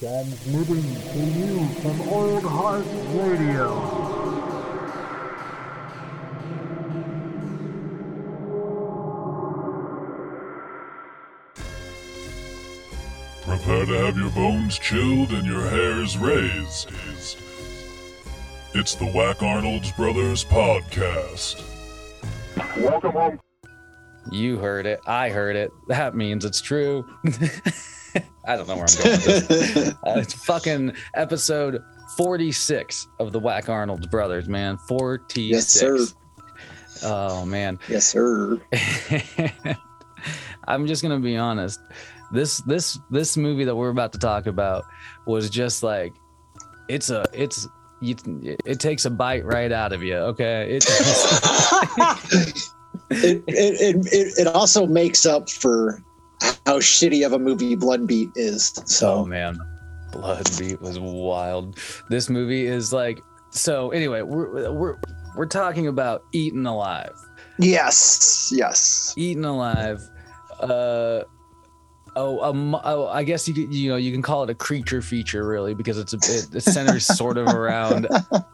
Transmitting to you from Old Heart Radio. Prepare to have your bones chilled and your hairs raised. It's the Whack Arnold's Brothers podcast. Welcome home. You heard it. I heard it. That means it's true. I don't know where I'm going with this. Uh, it's fucking episode 46 of the Whack Arnold's Brothers, man. 46. Yes, sir. Oh, man. Yes, sir. I'm just gonna be honest. This this this movie that we're about to talk about was just like it's a it's you, it takes a bite right out of you. Okay, it, it, it, it, it also makes up for how shitty of a movie Blood Beat is. oh So man, Blood Beat was wild. This movie is like so. Anyway, we're we're we're talking about Eaten Alive. yes, yes. Eaten Alive. Uh, oh, um, oh, I guess you you know you can call it a creature feature really because it's a it, it centers sort of around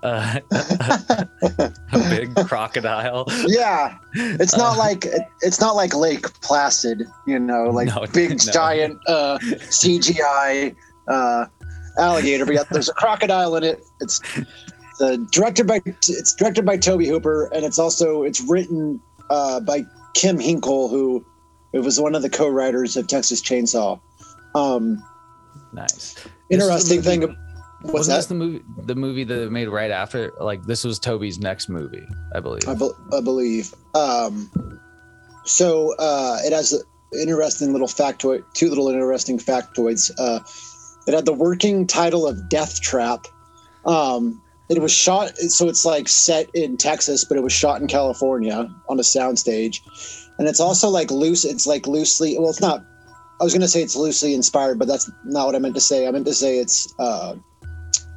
uh, a big crocodile. Yeah, it's not like it's not like Lake Placid, you know, like No, big no. giant uh, CGI uh, alligator. But yeah, there's a crocodile in it. It's uh, directed by it's directed by Tobe Hooper, and it's also it's written uh, by Kim Henkel, who it was one of the co-writers of Texas Chainsaw. Um, Nice. Interesting the movie- thing. What's Wasn't that? this the movie? The movie that they made right after? Like this was Tobe's next movie, I believe. I, bel I believe. Um, so uh, it has an interesting little factoid, two little interesting factoids. Uh, it had the working title of Death Trap. Um, it was shot, so it's like set in Texas, but it was shot in California on a soundstage. And it's also like loose, it's like loosely, well, it's not, I was going to say it's loosely inspired, but that's not what I meant to say. I meant to say it's, uh,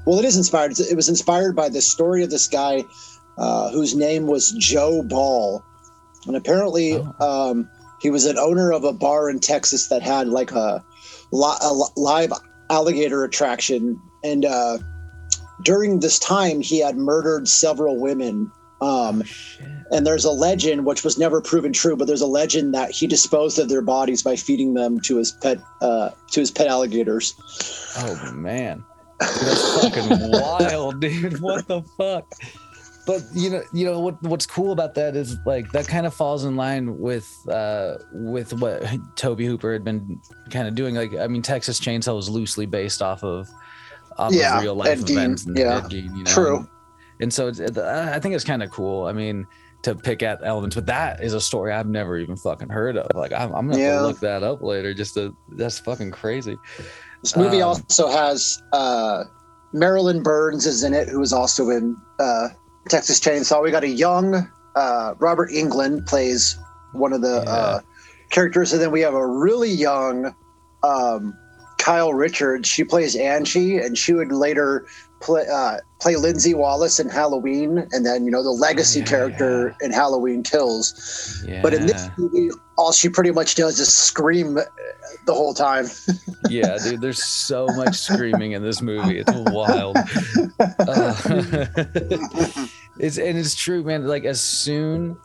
well, it is inspired. It was inspired by the story of this guy uh, whose name was Joe Ball. And apparently, Oh. um, he was an owner of a bar in Texas that had like a, li- a live alligator attraction. And uh, during this time, he had murdered several women. Um, Shit. And there's a legend, which was never proven true, but there's a legend that he disposed of their bodies by feeding them to his pet uh, to his pet alligators. Oh man, that's fucking wild, dude. What the fuck? But you know, you know what? What's cool about that is like that kind of falls in line with uh, with what Tobe Hooper had been kind of doing. Like, I mean, Texas Chainsaw was loosely based off of off Yeah, of real life Ed events. and yeah. Ed Gein, you know? True. And so it's, it, I think it's kind of cool. I mean, to pick at elements, but that is a story I've never even fucking heard of. Like, I'm, I'm gonna Yeah. to look that up later. Just to that's fucking crazy. This movie Um, also has uh, Marilyn Burns is in it, who is also in uh, Texas Chainsaw. We got a young uh, Robert Englund plays one of the Yeah. uh, characters, and then we have a really young um, Kyle Richards. She plays Angie, and she would later play uh, play Lindsay Wallace in Halloween, and then you know the legacy Yeah, character in Halloween Kills. Yeah. But in this movie, all she pretty much does is scream uh, the whole time. yeah, dude, there's so much screaming in this movie. It's wild. Uh, it's and it's true, man. Like as soon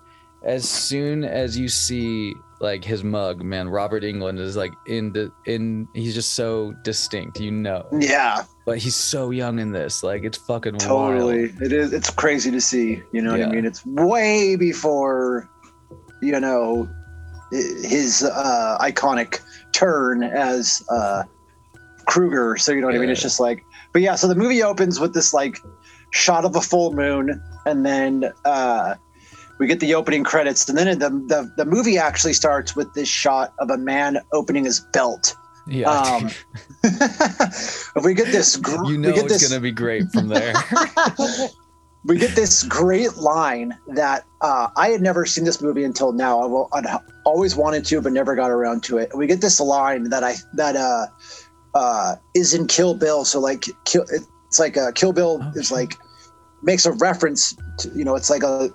as soon as you see like his mug, man, Robert Englund is like in the in he's just so distinct, you know. Yeah, But he's so young in this. Like it's fucking totally. wild. It is. It's crazy to see. You know what I mean? It's way before, you know, his uh, iconic turn as uh, Krueger. So you know what I mean? It's just like, but yeah. So the movie opens with this like shot of a full moon, and then uh, we get the opening credits, and then the, the the movie actually starts with this shot of a man opening his belt. Yeah. Um, we get this. Gr- you know it's this, gonna be great from there. we get this great line that uh, I had never seen this movie until now. I've, I'd always wanted to, but never got around to it. We get this line that I that uh, uh, is in Kill Bill. So like, kill, it's like uh, Kill Bill Oh, is shit. like makes a reference to you know it's like a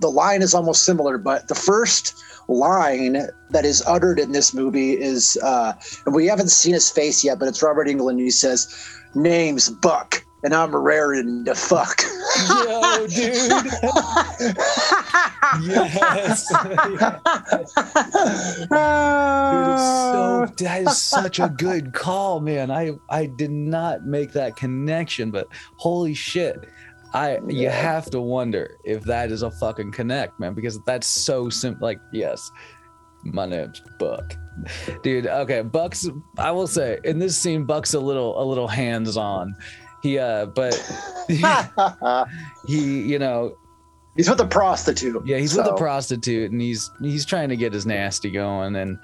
the line is almost similar, but the first line that is uttered in this movie is, uh, and we haven't seen his face yet, but it's Robert Englund. He says, "Name's Buck, and I'm raring to fuck." Yo, dude. yes. It's so that is such a good call, man. I I did not make that connection, but holy shit. I you have to wonder if that is a fucking connect, man, because that's so simple. Like, yes, my name's Buck. Dude, okay, Buck's I will say in this scene, Buck's a little a little hands-on. He uh but he, you know, He's with a prostitute. yeah, he's with a prostitute, and he's he's trying to get his nasty going, and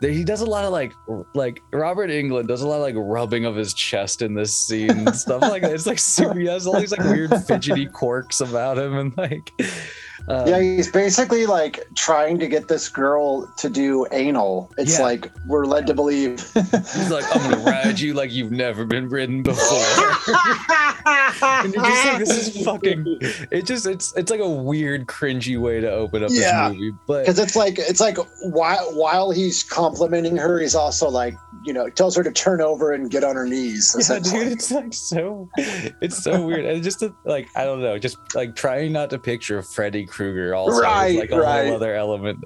he does a lot of like like Robert Englund does a lot of like rubbing of his chest in this scene and stuff like that. It's like super. He has all these like weird fidgety quirks about him, and like um, Yeah, he's basically like trying to get this girl to do anal. It's Yeah. like we're led to believe. he's like, I'm gonna ride you like you've never been ridden before. and you're just like, this is fucking. It just it's it's like a weird cringy way to open up Yeah. this movie, but because it's like it's like while while he's complimenting her, he's also like you know tells her to turn over and get on her knees. Yeah, dude, it's like so, it's so weird, and just to, like I don't know, just like trying not to picture Freddy Krueger also Right, is like a right. whole other element.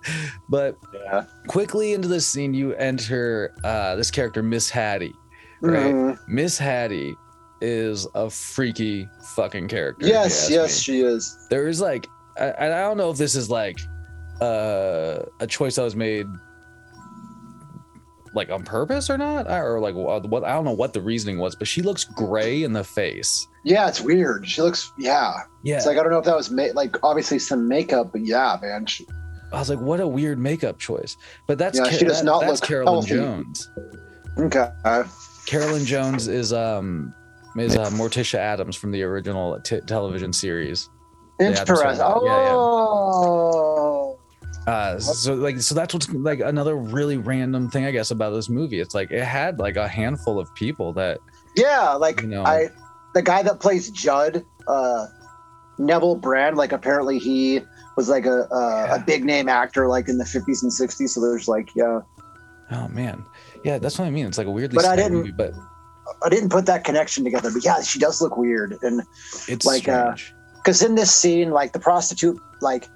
But Yeah. quickly into this scene, you enter uh, this character, Miss Hattie. Right, Mhm. Miss Hattie is a freaky fucking character. Yes, yes, me. she is. There is like, I, I don't know if this is like uh, a choice that was made like on purpose or not, or like what I don't know what the reasoning was, but she looks gray in the face. Yeah, it's weird. She looks. Yeah, Yeah, it's like I don't know if that was ma- like obviously some makeup, but yeah, man. She, I was like, what a weird makeup choice. But that's Yeah, she does that- not that's look Carolyn healthy. Jones. okay. Carolyn Jones is um is uh, Morticia Addams from the original t- television series. Interesting. Oh. Yeah, yeah. Uh, so like so that's what's like another really random thing I guess about this movie. It's like it had like a handful of people that Yeah, like You know. I, the guy that plays Judd, uh, Neville Brand, like apparently he was like a a, Yeah. a big name actor like in the 50s and 60s. So there's like yeah, oh man yeah that's what I mean. It's like a weirdly But I didn't- movie, but I didn't put that connection together, but yeah, she does look weird. And it's like, uh, because in this scene, like the prostitute, like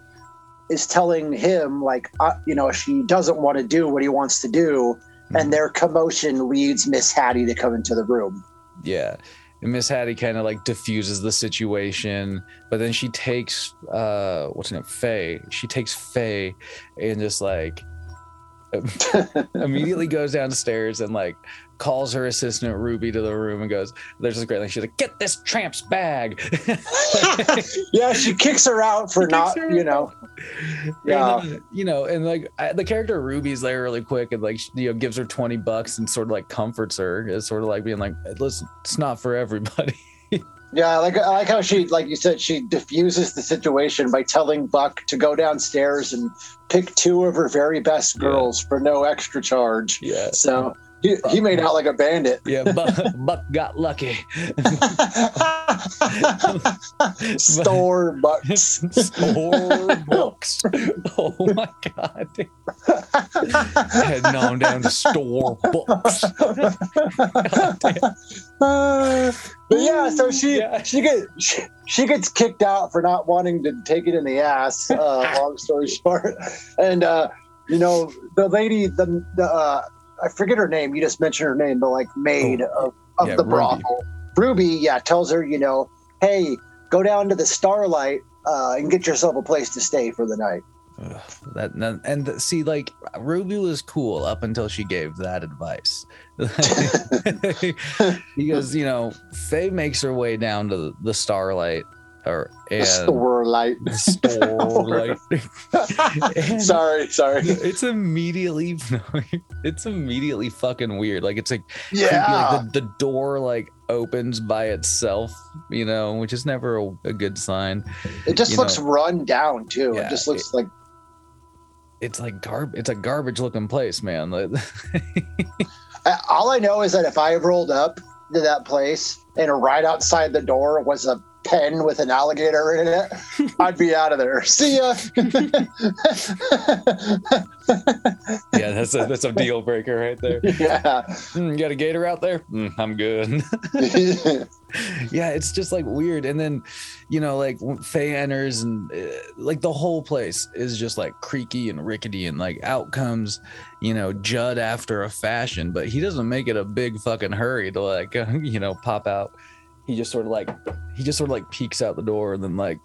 is telling him like uh, you know she doesn't want to do what he wants to do, Mhm. and their commotion leads Miss Hattie to come into the room. Yeah. And Miss Hattie kind of like diffuses the situation, but then she takes uh what's her name? Faye. She takes Faye and just like immediately goes downstairs and like calls her assistant Ruby to the room and goes, There's this great thing. She's like, Get this tramp's bag. yeah, she kicks her out for Kicks not, you know. And, Yeah. uh, you know, and like I, the character Ruby's there really quick and like, she, you know, gives her 20 bucks and sort of like comforts her. It's sort of like being like, Listen, it's not for everybody. Yeah, I like I like how she, like you said, she diffuses the situation by telling Buck to go downstairs and pick two of her very best Yeah. girls for no extra charge. Yeah. So he, he made out like a bandit. Yeah, Buck, Buck got lucky. Store bucks. Store books. Oh my god. Heading on down to store books. Uh, but yeah, so she Yeah. she gets she, she gets kicked out for not wanting to take it in the ass. Uh, long story short, and uh, you know the lady, the the uh, I forget her name. You just mentioned her name, but like maid of, of Yeah, the Ruby. brothel. Ruby, yeah, tells her, you know, hey, go down to the Starlight uh, and get yourself a place to stay for the night. Ugh, that and, see, like Ruby was cool up until she gave that advice. because you know, Faye makes her way down to the Starlight, or and Starlight. And- sorry, sorry. it's immediately it's immediately fucking weird like it's like Yeah. like the, the door like opens by itself you know which is never a, a good sign It just you looks know. run down too. Yeah, it just looks like it's like garb it's a garbage looking place man all I know is that if I rolled up to that place and right outside the door was a pen with an alligator in it, I'd be out of there. See ya. Yeah, that's a that's a deal breaker right there. yeah. Hmm, you got a gator out there? Mm, I'm good. yeah, it's just like weird. And then, you know, like Faye enters and uh, like the whole place is just like creaky and rickety and like out comes, you know, Judd after a fashion, but he doesn't make it a big fucking hurry to like, you know, pop out. He just sort of like, he just sort of like peeks out the door and then like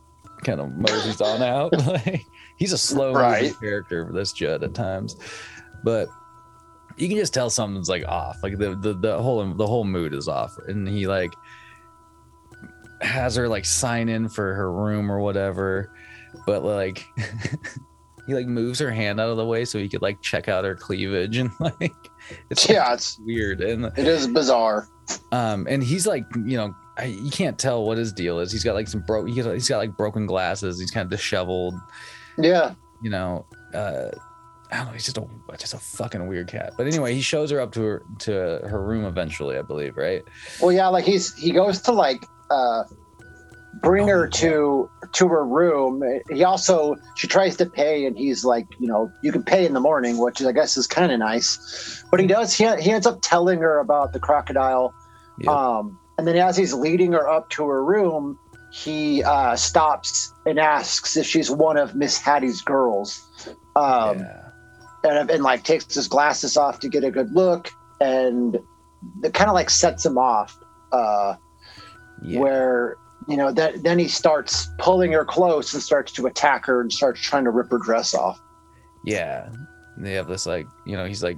kind of moseys on out. like he's a slow Right. character for this Judd at times, but you can just tell something's like off. Like the the the whole the whole mood is off, and he like has her like sign in for her room or whatever, but like he like moves her hand out of the way so he could like check out her cleavage and like it's like, yeah, it's weird and it is bizarre. um and he's like you know I, you can't tell what his deal is. He's got like some broke. He's got, he's got like broken glasses. He's kind of disheveled. Yeah. You know, uh, I don't know. He's just a just a fucking weird cat. But anyway, he shows her up to her to her room eventually. I believe, right? Well, yeah, like he's he goes to like uh bring Oh, her to to her room. He also she tries to pay, and he's like, you know, you can pay in the morning, which I guess is kind of nice. But he does. He he ends up telling her about the crocodile. Yeah. Um, and then as he's leading her up to her room, he uh, stops and asks if she's one of Miss Hattie's girls. Um, yeah. and, and like takes his glasses off to get a good look and it kind of like sets him off uh Yeah. where you know that then he starts pulling her close and starts to attack her and starts trying to rip her dress off Yeah. They have this like, you know, he's like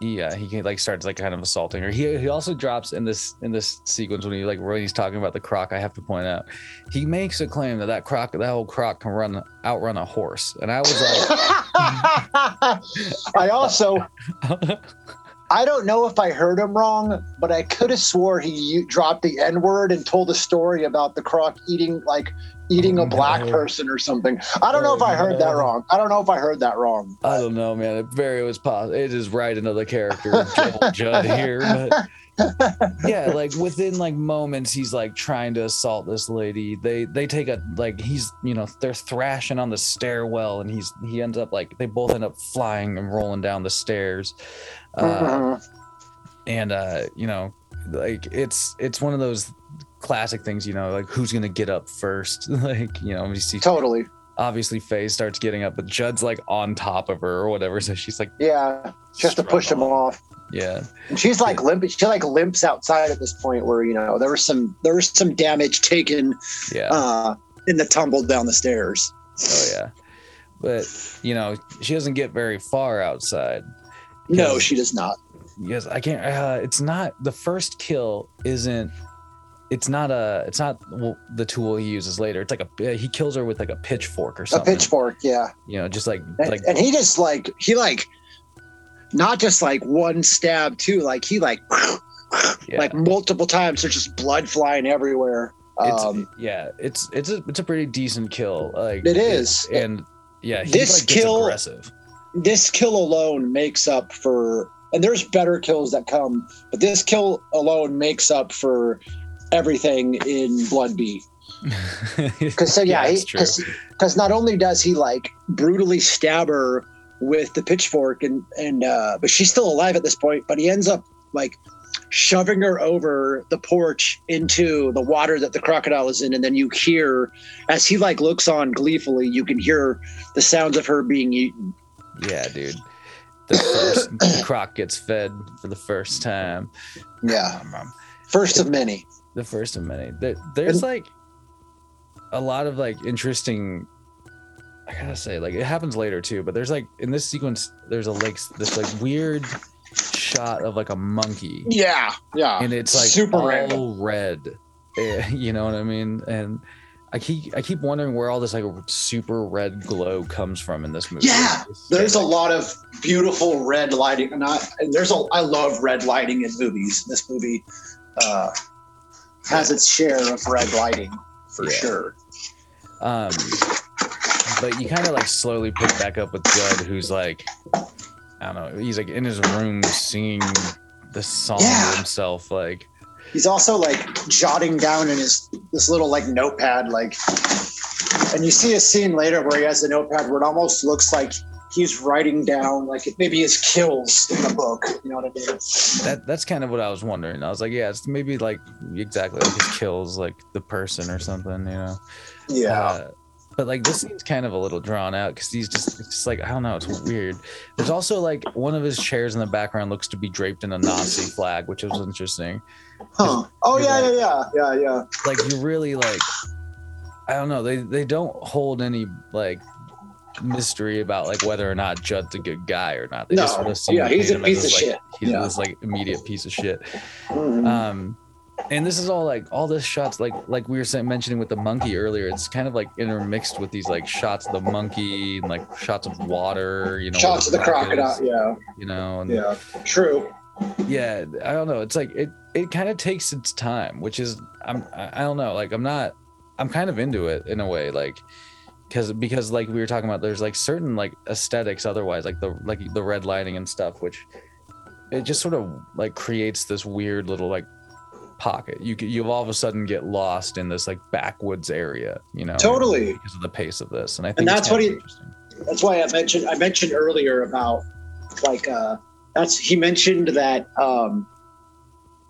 yeah, he can like starts like kind of assaulting her. He he also drops in this in this sequence when he like when he's talking about the croc. I have to point out, he makes a claim that that croc that old croc can run outrun a horse, and I was like i also i don't know if i heard him wrong but i could have swore he dropped the n-word and told a story about the croc eating like eating Oh, a black no. person or something i don't know Oh, if i oh, heard that wrong i don't know if i heard that wrong I don't know, man. It very was possible. It is right into the character Judd here, but yeah, like within like moments, he's like trying to assault this lady. They they take a like he's you know they're thrashing on the stairwell, and he's he ends up like they both end up flying and rolling down the stairs, uh, Mhm. and uh, you know like it's it's one of those classic things, you know, like who's gonna get up first, like you know, you see totally obviously Faye starts getting up, but Judd's like on top of her or whatever. So she's like, Yeah, she has to push him off. Yeah, And she's like limp. She like limps outside at this point where you know there was some there was some damage taken yeah, uh, in the tumble down the stairs. oh yeah. But you know, she doesn't get very far outside. No, she does not. Yes, I can't. Uh, it's not the first kill. Isn't it's not a it's not the tool he uses later. It's like a he kills her with like a pitchfork or something. A pitchfork, yeah. You know, just like And, like and he just like he like not just like one stab too. Like he like yeah. like multiple times. There's just blood flying everywhere. it's Um, yeah. It's it's a it's a pretty decent kill. Like It is. and yeah, This like, kill- aggressive. this kill alone makes up for and there's better kills that come but this kill alone makes up for everything in blood b because so yeah it's because not only does he like brutally stab her with the pitchfork and and uh but she's still alive at this point but he ends up like shoving her over the porch into the water that the crocodile is in and then you hear as he like looks on gleefully you can hear the sounds of her being eaten Yeah, dude. The first croc gets fed for the first time. yeah Um, um, first of many the first of many. There, there's like a lot of like interesting. I gotta say, like it happens later too, but there's like in this sequence, there's a like this like weird shot of like a monkey, Yeah, yeah. and it's like super all random. red. Eh, You know what I mean? And I keep I keep wondering where all this like super red glow comes from in this movie. Yeah, There's a lot of beautiful red lighting, and I and there's a I love red lighting in movies. This movie uh, has its share of red lighting for Yeah. sure. Um, but you kind of like slowly pick back up with Judd, who's like, I don't know, he's like in his room singing the song Yeah. to himself, like, he's also like jotting down in his this little like notepad like and you see a scene later where he has a notepad where it almost looks like he's writing down like maybe his kills in the book you know what i mean That that's kind of what I was wondering. I was like, yeah, it's maybe like exactly like it kills like the person or something, you know. yeah Uh, but like this seems kind of a little drawn out because he's just it's just like I don't know, it's weird. There's also like one of his chairs in the background looks to be draped in a Nazi flag, which was interesting. huh oh yeah right. yeah yeah yeah yeah Like you really like I don't know, they they don't hold any like mystery about like whether or not Judd's a good guy or not. They just No. sort of Yeah, he's a piece of like, shit. He's Yeah. this like immediate piece of shit. Mhm. um and this is all like all this shots like like we were mentioning with the monkey earlier it's kind of like intermixed with these like shots of the monkey and like shots of water you know shots of the crocodile yeah. you know and yeah true. Yeah i don't know it's like it it kind of takes its time which is i'm i I don't know like i'm not i'm kind of into it in a way like because because like we were talking about there's like certain like aesthetics otherwise like the like the red lighting and stuff which it just sort of like creates this weird little like pocket. You could- you all of a sudden get lost in this like backwoods area you know? Totally. because of the pace of this and i think And that's what he- that's why I mentioned I mentioned earlier about like uh that's he mentioned that um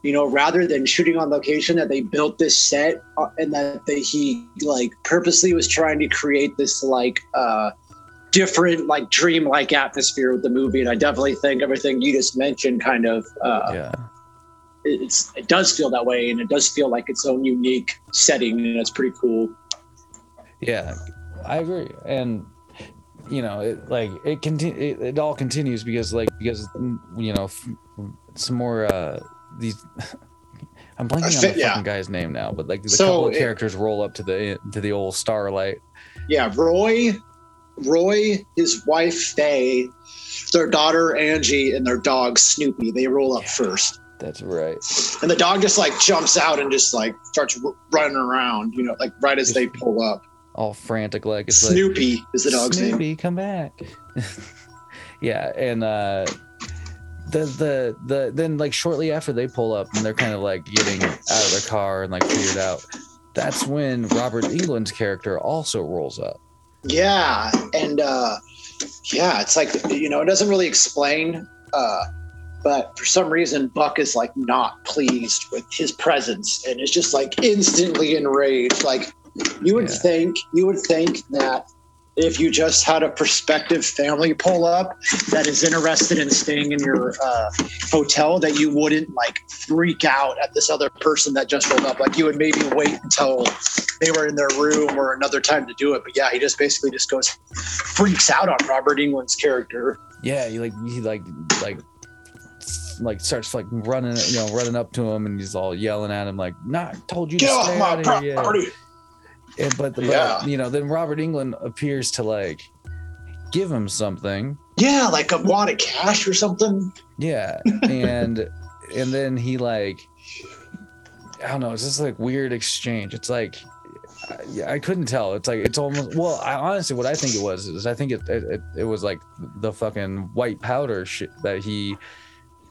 you know rather than shooting on location that they built this set uh, and that they, he like purposely was trying to create this like uh different like dream-like atmosphere with the movie. And I definitely think everything you just mentioned kind of uh yeah it does feel that way and it does feel like its own unique setting and it's pretty cool Yeah, I agree, and you know, it like it continue. It, it all continues because like because you know f- some more uh these. I'm blanking on the fit- fucking guy's name now, but like the So couple of it- characters roll up to the to the old starlight. yeah, Roy, Roy, his wife Faye, their daughter Angie, and their dog Snoopy. They roll up Yeah. first, That's right. and the dog just like jumps out and just like starts running around. You know, like right as they pull up. All frantic, like it's like Snoopy is the dog's name. Snoopy, come back. yeah, and uh the the the then like shortly after they pull up and they're kind of like getting out of their car and like figured out, that's when Robert Englund's character also rolls up. Yeah, and uh, yeah, it's like you know, it doesn't really explain. Uh, but for some reason, Buck is like not pleased with his presence and is just like instantly enraged. Like you would Yeah. think, you would think that if you just had a prospective family pull up that is interested in staying in your uh, hotel, that you wouldn't like freak out at this other person that just rolled up. Like you would maybe wait until they were in their room or another time to do it. But yeah, he just basically just goes freaks out on Robert Englund's character. Yeah, he like he like like like starts like running you know running up to him and he's all yelling at him like nah told you Get to stay my out of here. And, but, but Yeah. you know then Robert Englund appears to like give him something Yeah, like a wad of cash or something. Yeah, and and then he like, I don't know. It's just like weird exchange. It's like, I, I couldn't tell. It's like it's almost. Well, I honestly, what I think it was is I think it it, it, was like the fucking white powder shit that he,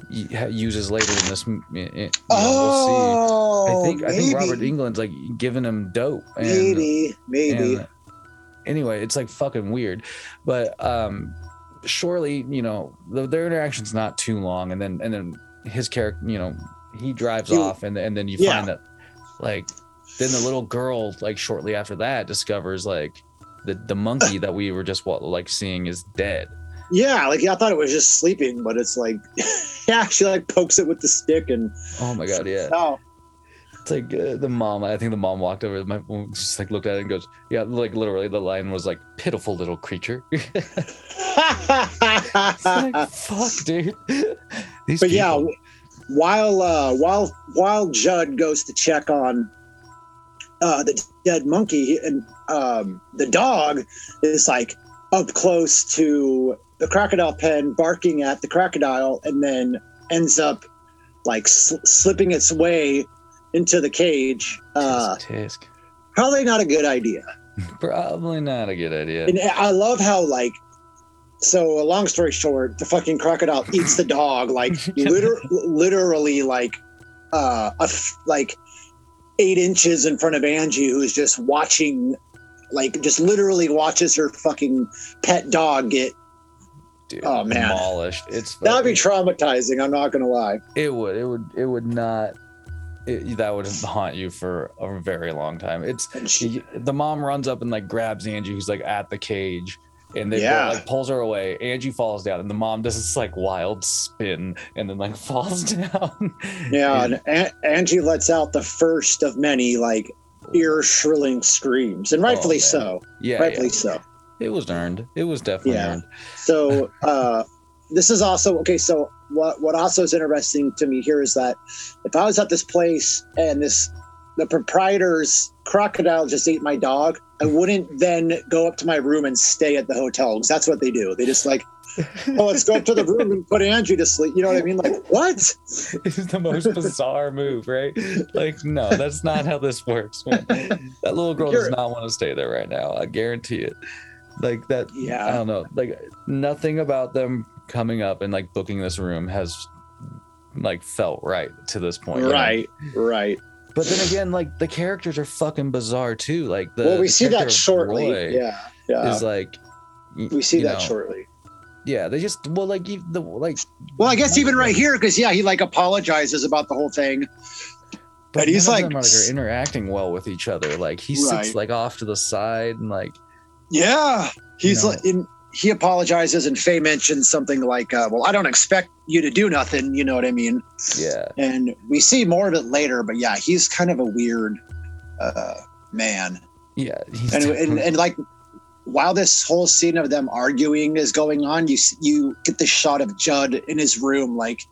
uses later in this. m- i- i- you know, Oh, we'll see. I think I think Robert Englund's like giving him dope. And, maybe, maybe. and anyway, it's like fucking weird. But um surely, you know, the, their interaction's not too long and then and then his character, you know, he drives He- off and and then you Yeah. find that like then the little girl like shortly after that discovers like the the monkey that we were just like seeing is dead. Yeah, like I thought it was just sleeping, but it's like, yeah, she like pokes it with the stick and Oh my god, yeah. oh, It's like uh, the mom. I think the mom walked over. My mom just like looked at it and goes, "Yeah, like literally." The lion was like, "Pitiful little creature." Like, fuck, dude. These but yeah, while uh, while while Judd goes to check on uh, the dead monkey, and um, the dog is like up close to the crocodile pen, barking at the crocodile, and then ends up like sl- slipping its way into the cage. Uh, Tisk, probably not a good idea. Probably not a good idea. And I love how like so a long story short, the fucking crocodile eats the dog, like liter- literally like uh, a f- like eight inches in front of Angie, who's just watching, like just literally watches her fucking pet dog get. Dude, Oh, man. demolished. It's That'd be traumatizing. I'm not gonna lie. it would it would it would not it, that would haunt you for a very long time. It's she, the mom runs up and like grabs Angie, who's like at the cage, and they Yeah. like pulls her away. Angie falls down, and the mom does this like wild spin and then like falls down. yeah, and A- Angie lets out the first of many like ear shrilling screams, and rightfully man. so. yeah, rightfully yeah, so. it was earned. It was definitely Yeah. earned. So uh, this is also okay. So what what also is interesting to me here is that if I was at this place and this the proprietor's crocodile just ate my dog, I wouldn't then go up to my room and stay at the hotel because that's what they do. They just like, oh, let's go up to the room and put Andrew to sleep. You know what I mean? Like what? It's the most bizarre move, right? Like, no, that's not how this works, man. That little girl does not want to stay there right now. I guarantee it. Like that. Yeah. I don't know. Like nothing about them coming up and like booking this room has like felt right to this point. know? right, right. But then again, like the characters are fucking bizarre too. Like the well, we the see that shortly. Roy yeah, yeah. Is like we see that know, shortly. Yeah, they just well like you the like Well, I guess even right here, because yeah, he like apologizes about the whole thing. but And he's like- are, like are interacting well with each other. Like he Right. sits like off to the side and like Yeah, he's know? like in. He apologizes, and Faye mentions something like, uh, "Well, I don't expect you to do nothing." You know what I mean? yeah. And we see more of it later, but yeah, he's kind of a weird uh, man. Yeah. he's And, and and like while this whole scene of them arguing is going on, you you get this shot of Judd in his room, like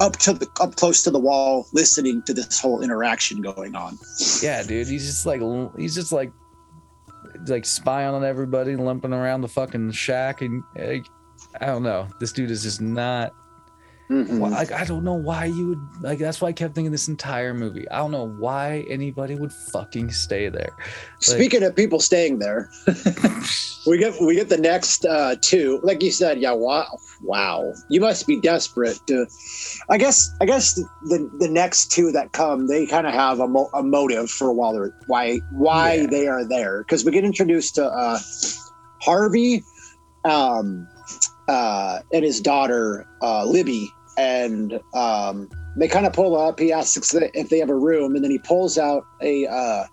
up to the up close to the wall, listening to this whole interaction going on. yeah, dude. He's just like he's just like like spying on everybody, limping around the fucking shack, and like, I don't know. This dude is just not. Mhm. Well, like I don't know why you would like. That's why I kept thinking this entire movie. I don't know why anybody would fucking stay there. Speaking of people staying there, we get we get the next uh, two. Like you said, yeah. Wow, wow. You must be desperate to. I guess. I guess the the next two that come, they kind of have a, mo- a motive for why they're why why Yeah. they are there. Because we get introduced to uh, Harvey, um, uh, and his daughter uh, Libby, and um, they kind of pull up. He asks if they have a room, and then he pulls out a. Uh,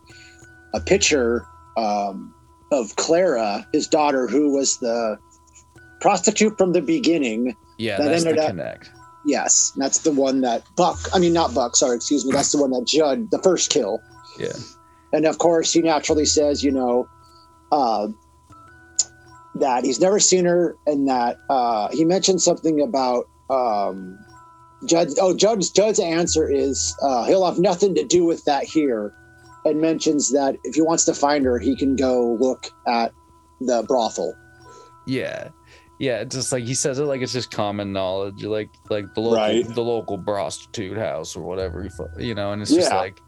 a picture um, of Clara, his daughter, who was the prostitute from the beginning. Yeah, That that's the up- connect. Yes, that's the one that Buck. I mean, not Buck. Sorry, excuse me. That's the one that Judd, the first kill. Yeah. And of course, he naturally says, you know, uh, that he's never seen her, and that uh, he mentioned something about um, Judd. Oh, Judd's Judd's answer is uh, he'll have nothing to do with that here, and mentions that if he wants to find her, he can go look at the brothel. Yeah. Yeah, just like he says it like it's just common knowledge, like like the local Right. the local prostitute house or whatever, you you know, and it's just Yeah. like,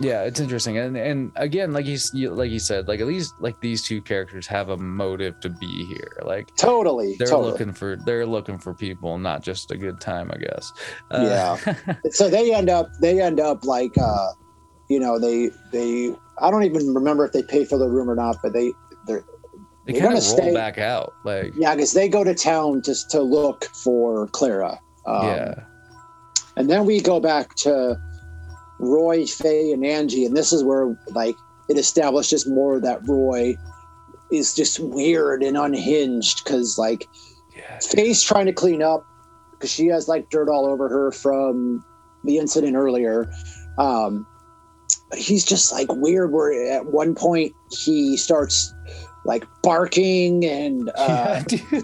yeah, it's interesting, and and again, like he's like he said, like at least like these two characters have a motive to be here, like Totally, they're totally. looking for they're looking for people, not just a good time, I guess. Uh, Yeah. so they end up they end up like uh you know they they i don't even remember if they pay for the room or not but they they're they kind gonna of roll stay- back out, like yeah because they go to town just to look for clara um, yeah, and then we go back to roy faye and angie and this is where like it establishes more that roy is just weird and unhinged because like yeah, Faye's trying to clean up because she has like dirt all over her from the incident earlier. Um, but he's just like weird. Where at one point he starts like barking and uh, yeah,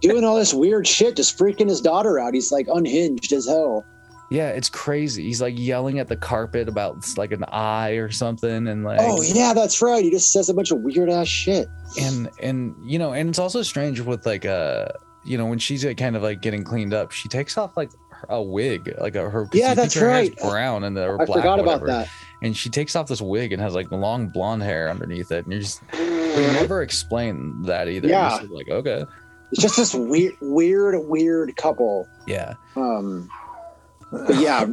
doing all this weird shit, just freaking his daughter out. He's like unhinged as hell. Yeah, it's crazy. He's like yelling at the carpet about like an eye or something, and like oh yeah, that's right. He just says a bunch of weird ass shit. and and you know, and it's also strange with like uh you know when she's like, kind of like getting cleaned up, she takes off like a wig, like a, her. Yeah, that's her right. Brown and the I black, forgot about whatever. that. And she takes off this wig and has like long blonde hair underneath it, and you're just never explain that either. Yeah. just like okay, It's just this weird, weird, weird couple. yeah, Um, But yeah,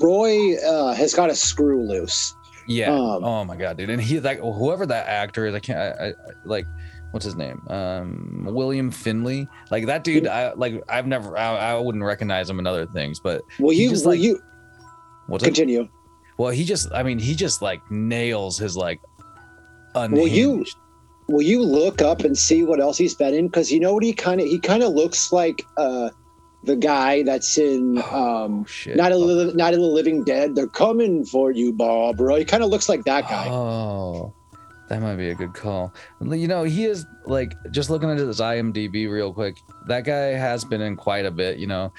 Roy uh, has got a screw loose. Yeah. Um, oh my god, dude. And he like whoever that actor is, I can't. I, I, like what's his name? Um, William Finley. Like that dude. I like. I've never. I, I wouldn't recognize him in other things, but Will He you? just, Will like, you what's it? continue? Well, he just. I mean, he just like nails his like. Will you- Will you look up and see what else he's been in? Because you know what he kind of he kind of looks like uh, the guy that's in um, Oh shit. not a Li- not in the Living Dead. They're coming for you, Barbara. He kind of looks like that guy. Oh, that might be a good call. You know, he is like just looking at his IMDb real quick. That guy has been in quite a bit. You know,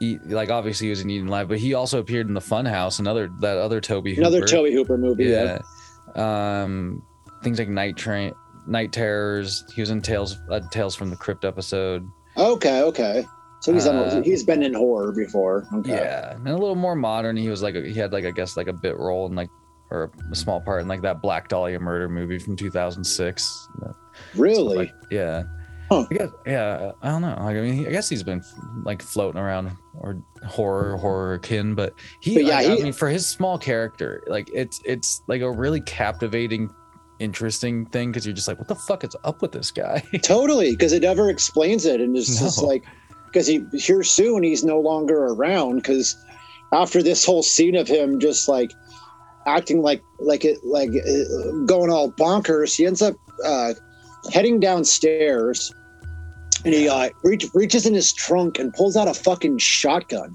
he like obviously he was in Eaten Alive, but he also appeared in the Funhouse, another that other Tobe. Another Hooper. Tobe Hooper movie. Yeah. Yeah. Um, things like Night Train, Night Terrors. He was in Tales, uh, Tales from the Crypt episode. Okay. Okay. So he's Uh, he's been in horror before. Okay. Yeah, and a little more modern. He was like a, he had like I guess like a bit role in like or a small part in like that Black Dahlia murder movie from 2006. Really? Like, yeah. Huh. I guess, yeah, I don't know. Like, I mean, I guess he's been like floating around or horror, horror kin, but he, But yeah, like, I he- mean, for his small character, like it's it's like a really captivating, interesting thing because you're just like, what the fuck is up with this guy? Totally, because it never explains it, and it's just like because he here soon he's no longer around because after this whole scene of him just like acting like like it like uh, going all bonkers, he ends up uh, heading downstairs, and he uh, reach, reaches in his trunk and pulls out a fucking shotgun.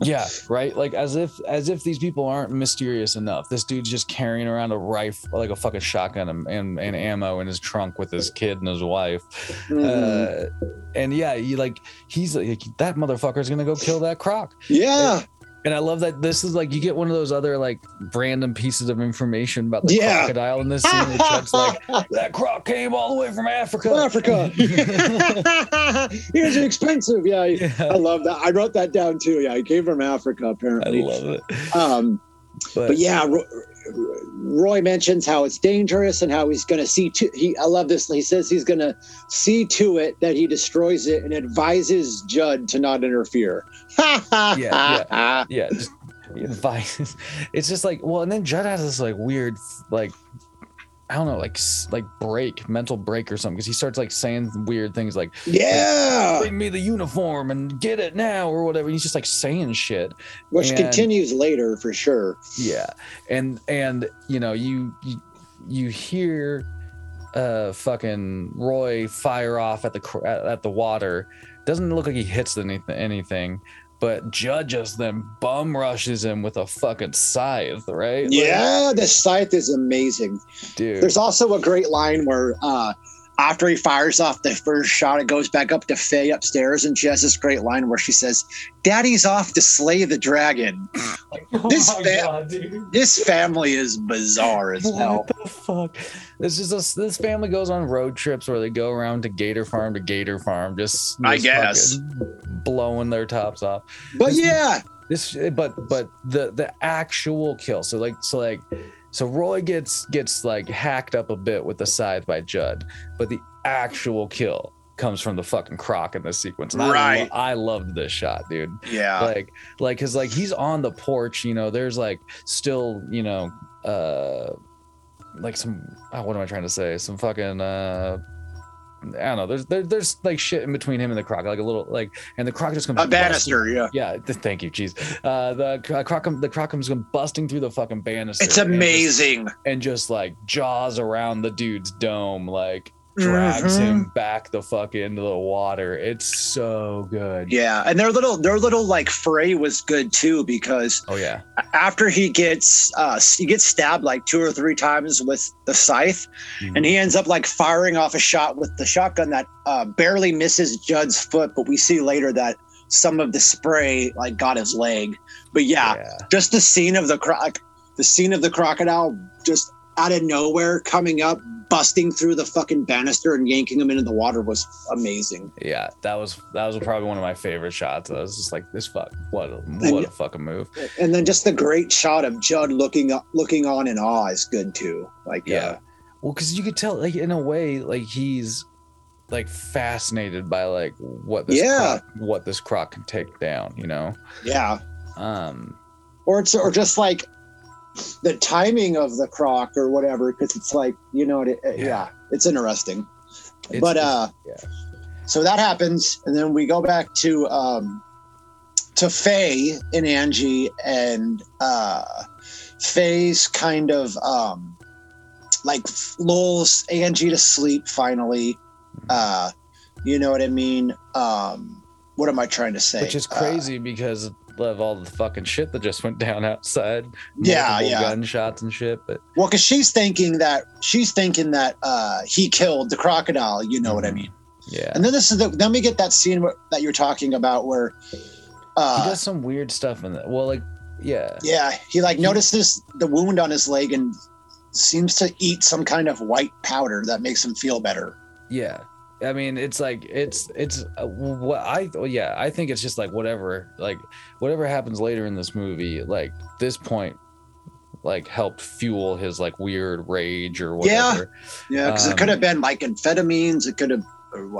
Yeah, right. Like as if as if these people aren't mysterious enough. This dude's just carrying around a rifle, like a fucking shotgun and, and, and ammo in his trunk with his kid and his wife. Mhm. Uh, and yeah, he like he's like that motherfucker's gonna go kill that croc. yeah, And I love that this is like you get one of those other like random pieces of information about the Yeah. crocodile in this scene. Chuck's like, that croc came all the way from Africa. Africa. Here's an expensive. Yeah, I- I love that. I wrote that down too. Yeah, he came from Africa apparently. I love it. Um, But, but yeah, Roy, mentions how it's dangerous and how he's going to see to. He, I love this. He says he's going to see to it that he destroys it and advises Judd to not interfere. Yeah, yeah, just advice. It's just like well, and then Judd has this like weird like. I don't know, like like break, mental break or something, because he starts like saying weird things like yeah, bring me the uniform and get it now or whatever. He's just like saying shit. which and- continues later for sure. Yeah. And and you know, you you, you hear uh fucking Roy fire off at the at, at the water. Doesn't look like he hits anything anything, but judges them bum rushes him with a fucking scythe, right? Like, Yeah, the scythe is amazing. dude. There's also a great line where uh, after he fires off the first shot, it goes back up to Faye upstairs, and she has this great line where she says, "Daddy's off to slay the dragon." Oh this fa- God. This family is bizarre as hell. What the fuck? This is a, this family goes on road trips where they go around to Gator Farm to Gator Farm, just, I guess. blowing their tops off. But This- yeah, This, eh, but but the the actual kill. So like so like so Roy gets gets like hacked up a bit with the scythe by Judd, but the actual kill comes from the fucking croc in this sequence. And I, Right. lo- I loved this shot, dude yeah, like like because like he's on the porch you know there's like still you know uh like some oh, what am i trying to say some fucking uh I don't know. There's there, there's like shit in between him and the croc, like a little like, and the croc just comes a busting- banister. Yeah, Yeah, th- thank you, jeez. Uh, the cro- croc, the croc comes busting through the fucking banister. it's and just- amazing. and just like jaws around the dude's dome, like drags Mhm. him back the fuck into the water. It's so good. Yeah, and their little their little like fray was good too because Oh yeah. after he gets uh he gets stabbed like two or three times with the scythe and he ends up like firing off a shot with the shotgun that uh, barely misses Judd's foot but we see later that some of the spray like got his leg but yeah, yeah. just the scene of the croc the scene of the crocodile just out of nowhere coming up busting through the fucking banister and yanking him into the water was amazing Yeah, that was that was probably one of my favorite shots. I was just like, this fuck, what a, what a fucking move. and then just the great shot of Judd looking up looking on in awe is good too like Yeah. uh, Well, because you could tell, like in a way, like he's like fascinated by like what this Yeah. croc, what this croc can take down. You know, yeah Um, or it's or just like the timing of the croc or whatever because it's like you know it, it- Yeah. yeah. it's interesting it's- but uh yeah. so that happens and then we go back to um to faye and angie and uh faye's kind of um like lulls angie to sleep finally uh you know what i mean um what am i trying to say which is Uh, crazy because of all the fucking shit that just went down outside. Yeah, yeah. gunshots and shit. But Well, because she's thinking that she's thinking that uh, he killed the crocodile. You know what I Mhm. mean? yeah, And then this is the then we get that scene where, that you're talking about where, he uh, does some weird stuff in that. Well, like, yeah, yeah, he like notices the wound on his leg and seems to eat some kind of white powder that makes him feel better. yeah. I mean, it's like it's it's uh, what I yeah. I think it's just like whatever, like whatever happens later in this movie, like this point, like helped fuel his like weird rage or whatever. Yeah, yeah, because it Um, could have been like amphetamines. It could have.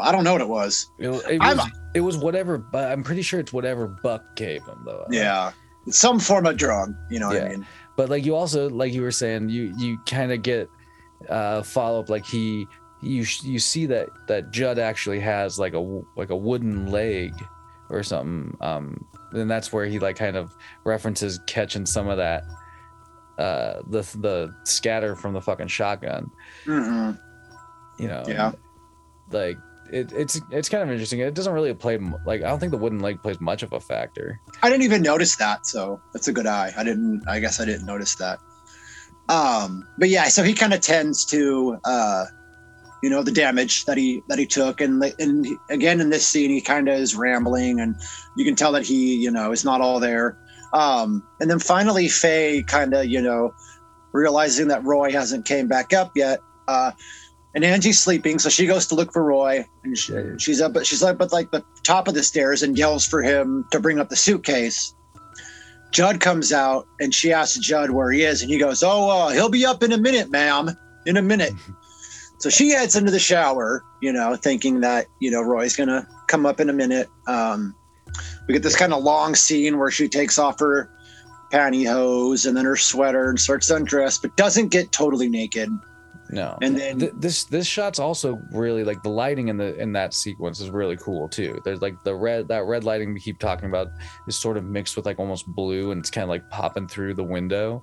I don't know what it was. It, it was it was whatever, but I'm pretty sure it's whatever Buck gave him though. Yeah, it's some form of drug. You know what I mean? but like you also like you were saying you you kind of get uh follow up like he you sh- you see that that judd actually has like a like a wooden leg or something um and that's where he like kind of references catching some of that uh the the scatter from the fucking shotgun hmm you know Yeah. like it, it's it's kind of interesting it doesn't really play like i don't think the wooden leg plays much of a factor I didn't even notice that, so that's a good eye. I didn't. I guess I didn't notice that. Um, but yeah, so he kind of tends to, uh, you know, the damage that he that he took, and and again in this scene, he kind of is rambling, and you can tell that he, you know, is not all there. Um, and then finally, Faye kind of, you know, realizing that Roy hasn't came back up yet. Uh, and Angie's sleeping, so she goes to look for Roy, and she, she's up, but she's up at like the top of the stairs and yells for him to bring up the suitcase. Judd comes out, and she asks Judd where he is, and he goes, "Oh, uh, he'll be up in a minute, ma'am, in a minute." so she heads into the shower, you know, thinking that you know Roy's gonna come up in a minute. Um, we get this kind of long scene where she takes off her pantyhose and then her sweater and starts to undress, but doesn't get totally naked. no And then Th- this this shot's also really like the lighting in the in that sequence is really cool too. There's like the red that red lighting we keep talking about is sort of mixed with like almost blue and it's kind of like popping through the window.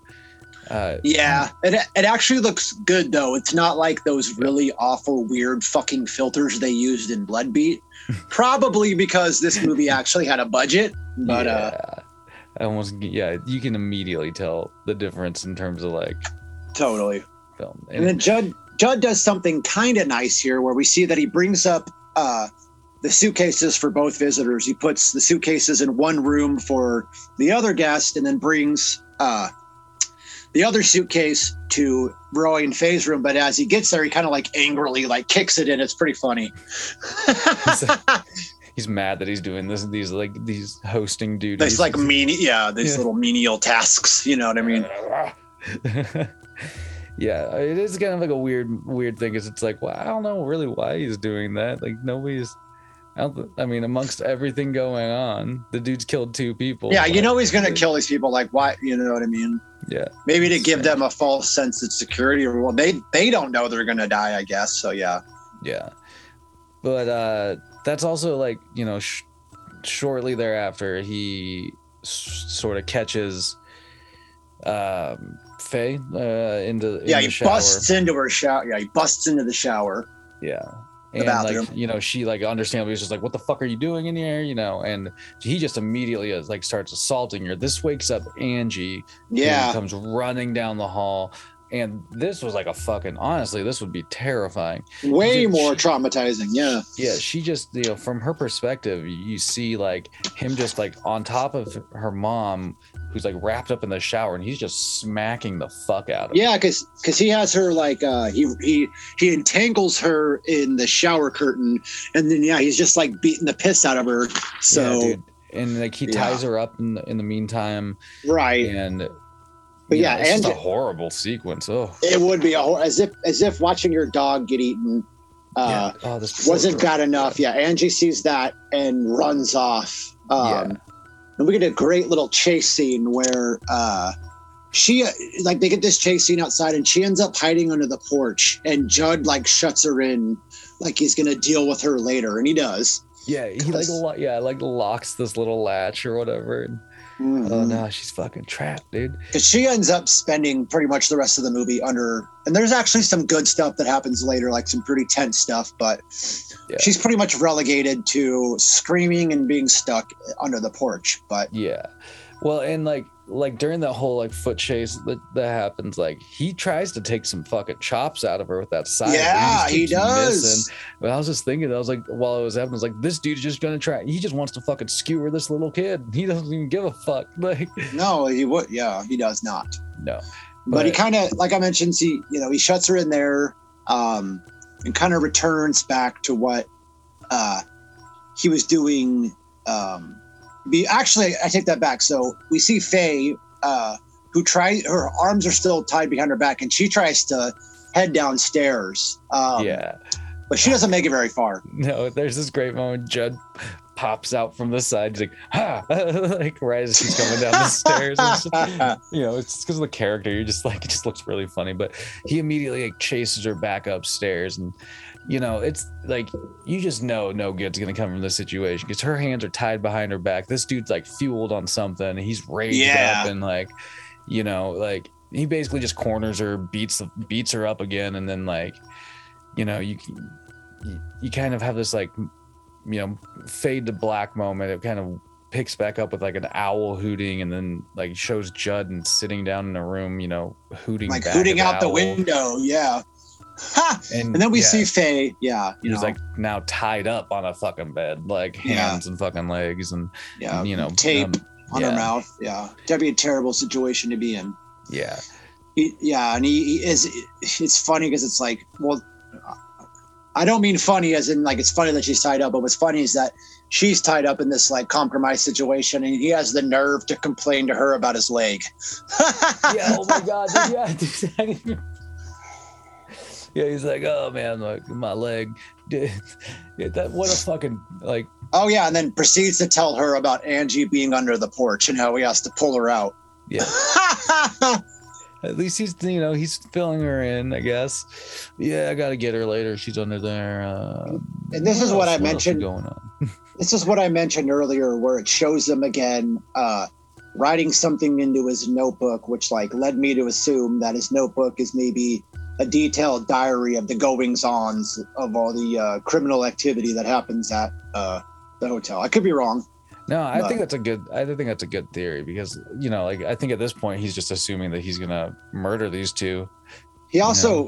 Uh, Yeah, it, it actually looks good though. It's not like those really awful, weird fucking filters they used in Bloodbeat. Probably because this movie actually had a budget, but uh, yeah. I almost yeah, you can immediately tell the difference in terms of like totally. film. And then Judd Judd does something kind of nice here, where we see that he brings up uh, the suitcases for both visitors. He puts the suitcases in one room for the other guest, and then brings uh, the other suitcase to Roy and Faye's room. But as he gets there, he kind of like angrily like kicks it in. It's pretty funny. he's mad that he's doing this these like these hosting duties. These like meni- yeah, these Yeah. little menial tasks. You know what I mean? yeah, it is kind of like a weird, weird thing. Is it's like, well, I don't know really why he's doing that. Like nobody's. I, don't, th- I mean, amongst everything going on, the dude's killed two people. Yeah, you know he's gonna kill these people. Like why? You know what I mean? Yeah, Maybe to give them a false sense of security, or well, they they don't know they're gonna die. I guess so. Yeah. yeah. But uh that's also like you know, sh- shortly thereafter, he s- sort of catches um Faye uh, into yeah, the he busts into her shower. Yeah, he busts into the shower. Yeah. And like you know, she like understandably was just like, "What the fuck are you doing in here?" You know, and he just immediately uh, like starts assaulting her. This wakes up Angie, Yeah, comes running down the hall, and this was like a fucking honestly, this would be terrifying. way Dude, more she- traumatizing. Yeah, Yeah, she just you know from her perspective, you see like him just like on top of her mom, who's like wrapped up in the shower, and he's just smacking the fuck out of her. yeah, because because he has her like uh he he he entangles her in the shower curtain, and then yeah, he's just like beating the piss out of her. So Yeah. And like he Yeah. ties her up in the, in the meantime, right, and But yeah, know, it's and- a horrible sequence. Oh, it would be a hor- as if as if watching your dog get eaten. Uh, yeah. oh, this wasn't bad enough. Yeah, Angie sees that and runs off. Um, and we get a great little chase scene where uh, she like they get this chase scene outside, and she ends up hiding under the porch, and Judd like shuts her in, like he's gonna deal with her later, and he does. Yeah, he like lo- yeah, like locks this little latch or whatever. Oh Mhm. no, she's fucking trapped, dude. because she ends up spending pretty much the rest of the movie under and there's actually some good stuff that happens later like some pretty tense stuff but Yeah. she's pretty much relegated to screaming and being stuck under the porch but Yeah. Well, and like like during that whole like foot chase that, that happens, like he tries to take some fucking chops out of her with that scythe. yeah he does missing. But I was just thinking, I was like, while it was happening, I was like, this dude's just gonna try. He just wants to fucking skewer this little kid. He doesn't even give a fuck. Like, no he would yeah he does not no. but, he kind of like i mentioned he you know he shuts her in there um and kind of returns back to what uh he was doing um be actually i take that back so we see faye uh who tries her arms are still tied behind her back and she tries to head downstairs um yeah. but she doesn't make it very far No, there's this great moment. Judd pops out from the side. He's like, ha! like right as she's coming down the stairs. Just- you know, it's because of the character. You're just like, it just looks really funny. But he immediately like chases her back upstairs, and you know, it's like you just know no good's gonna come from this situation because her hands are tied behind her back. This dude's like fueled on something. He's raged Yeah. up and like, you know, like he basically just corners her, beats the beats her up again, and then like, you know, you you, you kind of have this like, you know, fade to black moment. It kind of picks back up with like an owl hooting and then like shows Judd and sitting down in a room, you know, hooting like hooting out the window yeah ha! And, and then we yeah, see faye yeah you he's know, like now tied up on a fucking bed, like Yeah. hands and fucking legs and yeah you know tape um, on yeah. her mouth yeah that'd be a terrible situation to be in yeah. he, yeah, and he, he is. It's funny because it's like, well, I don't mean funny as in like it's funny that she's tied up, but what's funny is that she's tied up in this like compromised situation, and he has the nerve to complain to her about his leg. yeah, oh my god, yeah, yeah, he's like, oh man, like my leg, dude, that what a fucking like, oh yeah, and then proceeds to tell her about Angie being under the porch and how he has to pull her out. yeah. At least he's, you know, he's filling her in, I guess. Yeah, I gotta get her later. She's under there. Uh, And this is what I else- is mentioned- going on. this is what I mentioned earlier, where it shows him again uh, writing something into his notebook, which like led me to assume that his notebook is maybe a detailed diary of the goings-ons of all the uh, criminal activity that happens at uh, the hotel. I could be wrong. No, I But- think that's a good. I think that's a good theory because you know, like I think at this point he's just assuming that he's gonna murder these two. He also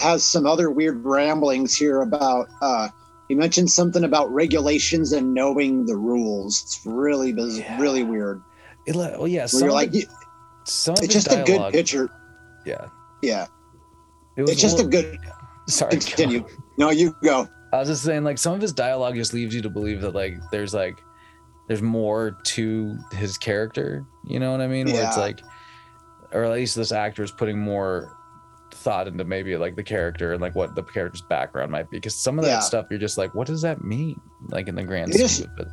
has some other weird ramblings here about. Uh, he mentioned something about regulations and knowing the rules. It's really, biz- Yeah. really weird. It, well, yeah, some you're of like, you- some it's just a good picture. Yeah, Yeah, it it's just a little- good. Sorry, Continue. No, you go. I was just saying, like some of his dialogue just leaves you to believe that like there's like there's more to his character. You know what I mean? Yeah. Where it's like, or at least this actor is putting more thought into maybe like the character and like what the character's background might be. Because some of that Yeah. stuff you're just like, what does that mean? Like in the grand scheme of it.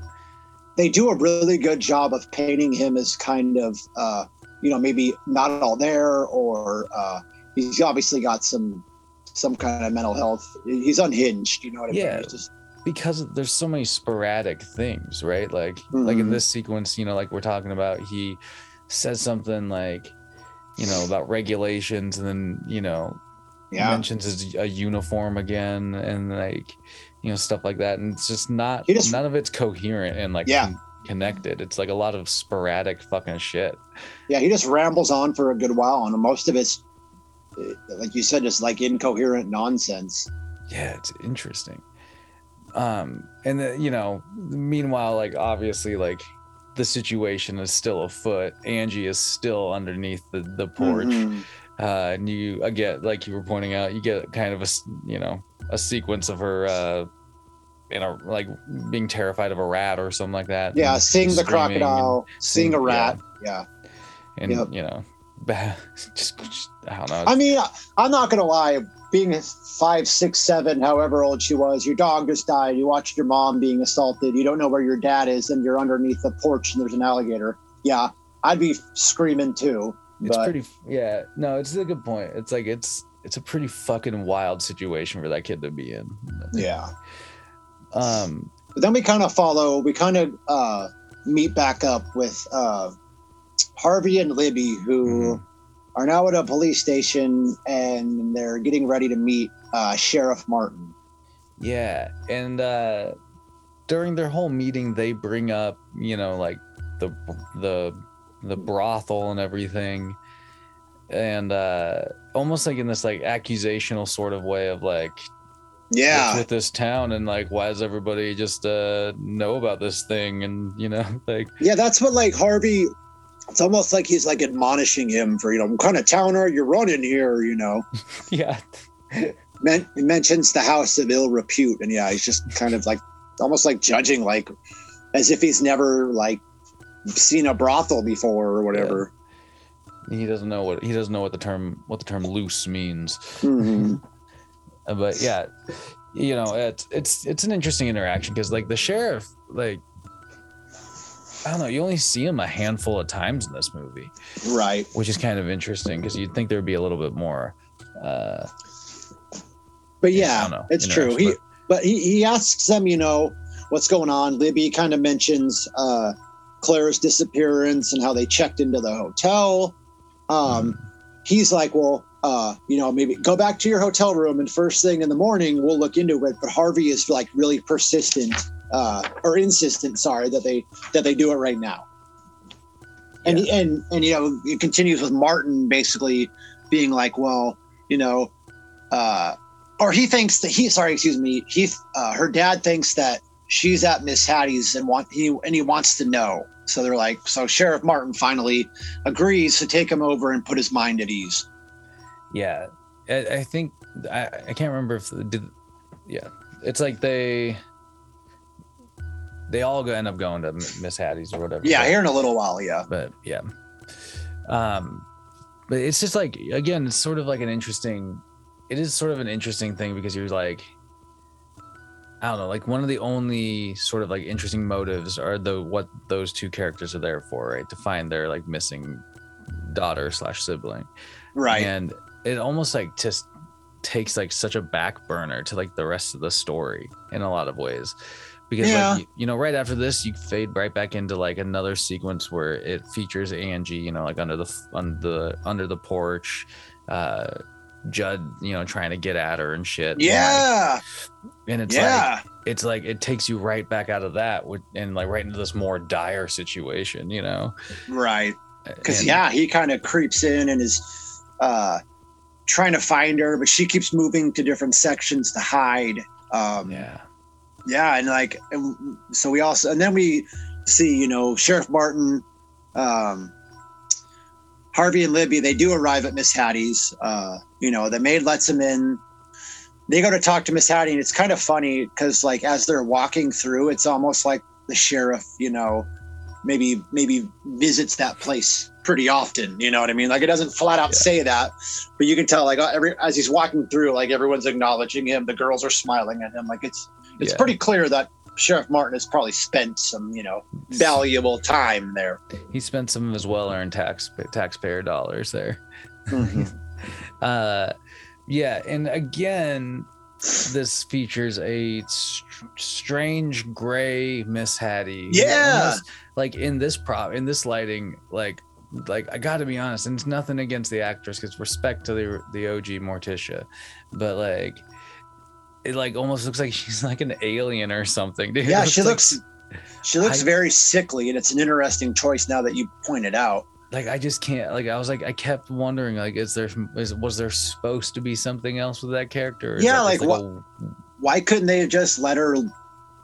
they do a really good job of painting him as kind of uh you know maybe not all there or uh he's obviously got some some kind of mental health he's unhinged you know what i Yeah. mean It's just because there's so many sporadic things, right? Like like in Mhm. this sequence, you know, like we're talking about, he says something like, you know, about regulations, and then you know, yeah mentions his a uniform again, and like, you know, stuff like that, and it's just not just- none of it's coherent and like Yeah. con- connected. It's like a lot of sporadic fucking shit. yeah he just rambles on for a good while and most of it's like you said just like incoherent nonsense. Yeah it's interesting. Um and the, you know meanwhile like obviously like the situation is still afoot. Angie is still underneath the, the porch. Mhm. uh and you again, like you were pointing out you get kind of a you know a sequence of her uh you know like being terrified of a rat or something like that. Yeah seeing the crocodile seeing a rat. Yeah. And Yep. you know. Just, just I don't know. I mean, I'm not gonna lie. Being five, six, seven, however old she was, your dog just died. You watched your mom being assaulted. You don't know where your dad is, and you're underneath the porch and there's an alligator. Yeah, I'd be screaming too. it's but pretty. Yeah, no, it's a good point. It's like it's it's a pretty fucking wild situation for that kid to be in. yeah. Um. But then we kind of follow. We kind of uh, meet back up with uh, Harvey and Libby, who are now at a police station, and they're getting ready to meet uh, Sheriff Martin. Yeah, and uh during their whole meeting, they bring up, you know, like the the the brothel and everything, and uh almost like in this like accusational sort of way of like Yeah, with this town and like why does everybody just uh know about this thing and you know like yeah. That's what like Harvey. It's almost like he's like admonishing him for you know what kind of town are you running here? You know, yeah Men- he mentions the house of ill repute, and yeah, he's just kind of like almost like judging, like as if he's never like seen a brothel before or whatever. he doesn't know what he doesn't know what the term what the term loose means Mhm. Uh, but yeah you know it's it's it's an interesting interaction because like the sheriff like i don't know you only see him a handful of times in this movie Right. which is kind of interesting because you'd think there'd be a little bit more uh But Yeah, I yeah, don't know. it's true. He but he, he asks them, you know, what's going on. Libby kind of mentions uh Claire's disappearance and how they checked into the hotel. Um he's like, Well, uh, you know, maybe go back to your hotel room and first thing in the morning we'll look into it. But Harvey is like really persistent, uh, or insistent, sorry, that they that they do it right now. And and and you know, it continues with Martin basically being like, Well, you know, uh or he thinks that he sorry excuse me he uh, her dad thinks that she's at miss hattie's and want he and he wants to know. So they're like so sheriff martin finally agrees to take him over and put his mind at ease. Yeah. I, I think I, I can't remember if did yeah. It's like they they all go end up going to miss hattie's or whatever yeah but- here in a little while yeah. But yeah. Um but it's just like again it's sort of like an interesting it is sort of an interesting thing because you're like i don't know like one of the only sort of like interesting motives are the what those two characters are there for right? To find their like missing daughter slash sibling. Right. And it almost like just takes like such a back burner to like the rest of the story in a lot of ways because Yeah. like you, know right after this you fade right back into like another sequence where it features angie you know like under the under the under the porch uh judd you know trying to get at her and shit. Yeah. and it's like yeah. it's like it takes you right back out of that with, and like right into this more dire situation you know? Right. Because yeah he kind of creeps in and is uh trying to find her but she keeps moving to different sections to hide um yeah yeah and like and so we also and then we see you know sheriff martin um harvey and libby they do arrive at miss hattie's uh you know the maid lets them in they go to talk to miss hattie and it's kind of funny because like as they're walking through it's almost like the sheriff you know maybe maybe visits that place pretty often you know what i mean like it doesn't flat out Yeah. say that but you can tell like uh, every as he's walking through like everyone's acknowledging him the girls are smiling at him like it's it's Yeah. pretty clear that Sheriff Martin has probably spent some, you know, valuable time there. he spent some of his well-earned tax taxpayer dollars there Mm-hmm. uh yeah and again this features a str- strange gray miss hattie Yeah. Almost like in this prop in this lighting like like i gotta be honest and it's nothing against the actress because respect to the the og morticia but like it like almost looks like she's like an alien or something dude. Yeah, she like- looks she looks I- very sickly, and it's an interesting choice now that you pointed out. like I just can't like I was like I kept wondering like is there is was there supposed to be something else with that character? or Yeah, that just, like, a- Why couldn't they have just let her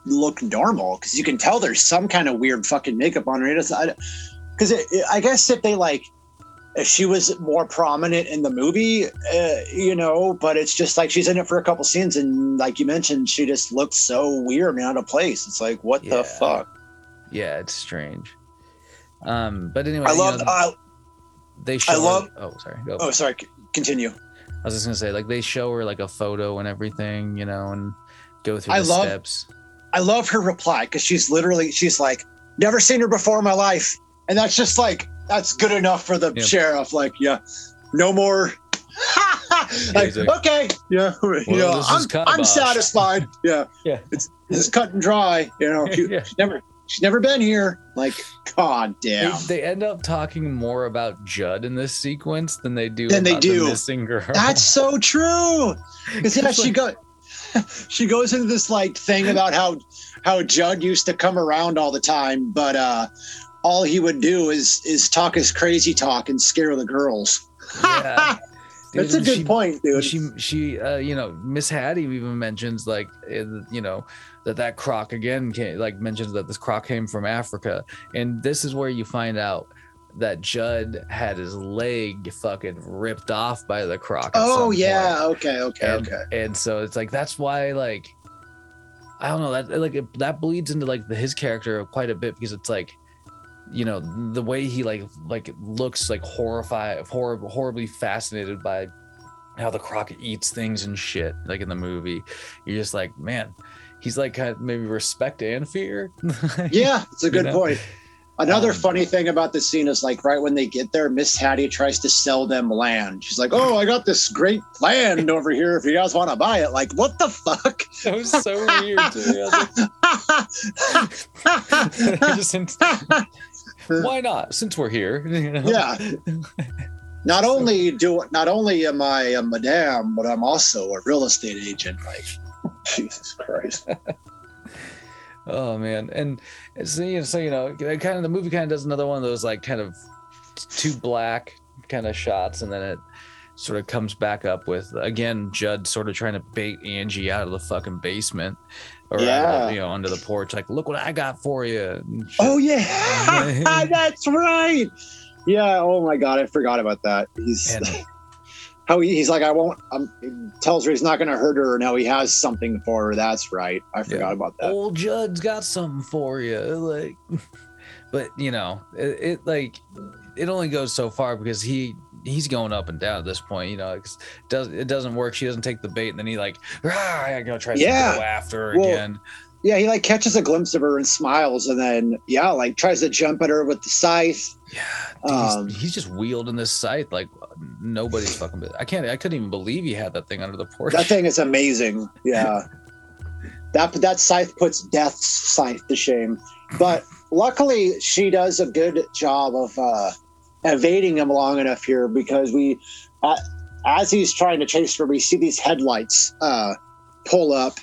look normal? Because you can tell there's some kind of weird fucking makeup on her. Because I guess if they like, she was more prominent in the movie, uh, you know, but it's just like she's in it for a couple scenes, and like you mentioned, she just looks so weird and out of place. It's like, what Yeah. the fuck? yeah, it's strange. Um, but anyway, I you know, love. the- I they show. her- love- oh, sorry. Go. Oh, sorry. Continue. I was just gonna say, like, they show her like a photo and everything, you know, and go through I the love- steps. I love her reply because she's literally she's like, never seen her before in my life, and that's just like that's good enough for the Yeah. sheriff. Like, yeah, no more. like, like, okay, yeah, yeah, this is I'm, I'm satisfied. Yeah, Yeah. it's it's cut and dry. You know, she- Yeah. she's never she's never been here. Like, god They, damn. they end up talking more about Judd in this sequence than they do Than they do. the missing girl. That's so true. Because yeah, It's she like- go she goes into this like thing about how how Judd used to come around all the time, but uh all he would do is is talk his crazy talk and scare the girls. Yeah. Dude, That's a good she- point, dude. She she uh you know Miss Hattie even mentions like uh, you know that that croc again came, like mentions that this croc came from Africa and this is where you find out that Judd had his leg fucking ripped off by the croc. oh yeah, point. okay, okay, and, okay. and so it's like that's why like I don't know that like it, that bleeds into like the, his character quite a bit because it's like you know the way he like like looks like horrified horrible horribly fascinated by how the croc eats things and shit like in the movie you're just like man he's like kind of maybe respect and fear Yeah, it's a You good know? point. Another Um, funny thing about this scene is like right when they get there, Miss Hattie tries to sell them land. She's like, "Oh, I got this great land over here. If you guys want to buy it." Like, what the fuck? that was so weird to me. I was like, just- why not since we're here you know? yeah. Not only do not only am I a madame, but I'm also a real estate agent. Like, Jesus Christ. Oh man, and it's you know, so you know, kind of the movie kind of does another one of those like kind of two black kind of shots, and then it sort of comes back up with again Judd sort of trying to bait Angie out of the fucking basement or Yeah. you know under the porch, like look what I got for you. Oh yeah, that's right. Yeah. Oh my God, I forgot about that. He's And- how he, he's like, I won't. Um, he tells her he's not going to hurt her. No, he has something for her. That's right. I forgot about that. old Judd's got something for you, like. But you know, it, it like it only goes so far because he he's going up and down at this point. You know, it's, does it doesn't work. She doesn't take the bait, and then he like, ah, I go try to Yeah. go after her Well, again. Yeah, he like catches a glimpse of her and smiles, and then yeah, like tries to jump at her with the scythe. Yeah, dude, he's- Um, he's, just wielding this scythe like nobody's fucking. I can't. I couldn't even believe he had that thing under the porch. That thing is amazing. Yeah. that that scythe puts Death's scythe to shame. But luckily, she does a good job of uh, evading him long enough here because we, uh, as he's trying to chase her, we see these headlights uh, pull up,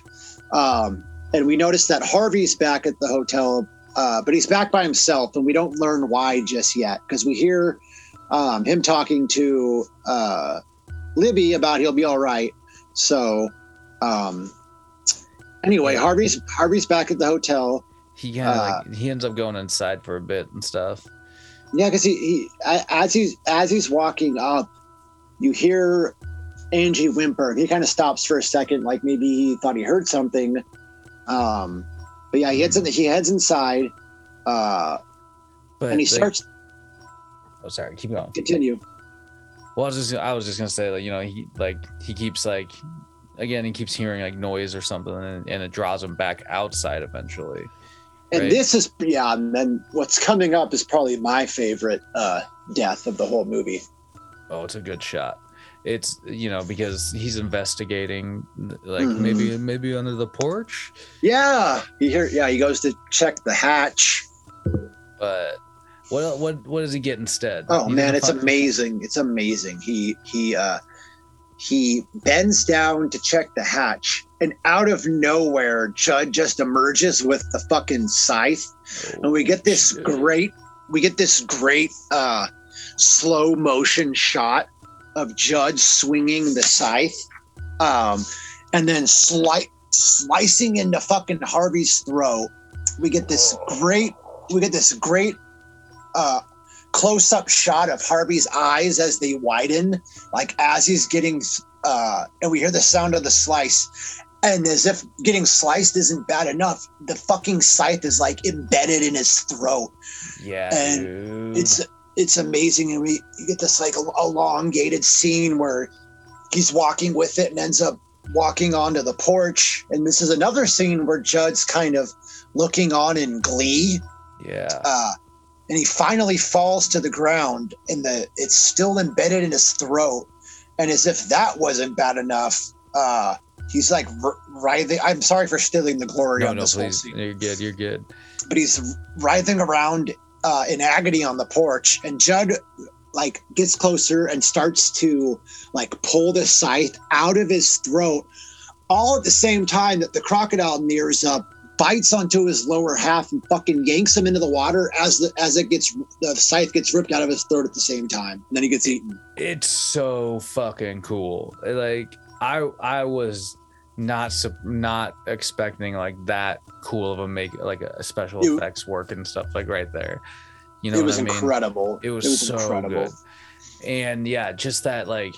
um, and we notice that Harvey's back at the hotel, uh, but he's back by himself, and we don't learn why just yet because we hear um, him talking to uh, Libby about he'll be all right. So, um, anyway, Harvey's Harvey's back at the hotel. he kind of uh, like he ends up going inside for a bit and stuff. Yeah, because he, he as he's as he's walking up, you hear Angie whimper. He kind of stops for a second, like maybe he thought he heard something. Um, but yeah, he heads in. He heads inside, uh, But and he starts Oh, sorry. Keep going. continue. Well, I was just I was just gonna say like you know he like he keeps like again he keeps hearing like noise or something and, and it draws him back outside eventually. And Right. this is yeah. And then what's coming up is probably my favorite uh, death of the whole movie. Oh, it's a good shot. It's you know because he's investigating like Mhm. maybe maybe under the porch, Yeah, he hear. Yeah, he goes to check the hatch. but what what what does he get instead? Oh man, it's amazing. It's amazing. He he uh he bends down to check the hatch and out of nowhere Judd just emerges with the fucking scythe and we get this Shit. great we get this great uh slow motion shot of Judd swinging the scythe um and then slight slicing into fucking Harvey's throat. We get this great we get this great uh close up shot of Harvey's eyes as they widen, like as he's getting, uh, and we hear the sound of the slice. And as if getting sliced isn't bad enough, the fucking scythe is like embedded in his throat. Yeah, and dude. It's it's amazing, and we you get this like elongated scene where he's walking with it and ends up walking onto the porch. And this is another scene where Judd's kind of looking on in glee. Yeah. Uh, and he finally falls to the ground, and the it's still embedded in his throat. And as if that wasn't bad enough, uh, he's like writhing. I'm sorry for stealing the glory No, on no, this whole please. scene, You're good. You're good. but he's writhing around uh, in agony on the porch, and Judd like gets closer and starts to like pull the scythe out of his throat, all at the same time that the crocodile nears up, bites onto his lower half, and fucking yanks him into the water as the as it gets the scythe gets ripped out of his throat at the same time, and then he gets eaten. It's so fucking cool. Like I I was not not expecting like that cool of a make like a special It- effects work and stuff like right there. You know it what was I mean? incredible. It was, so good. And yeah, just that like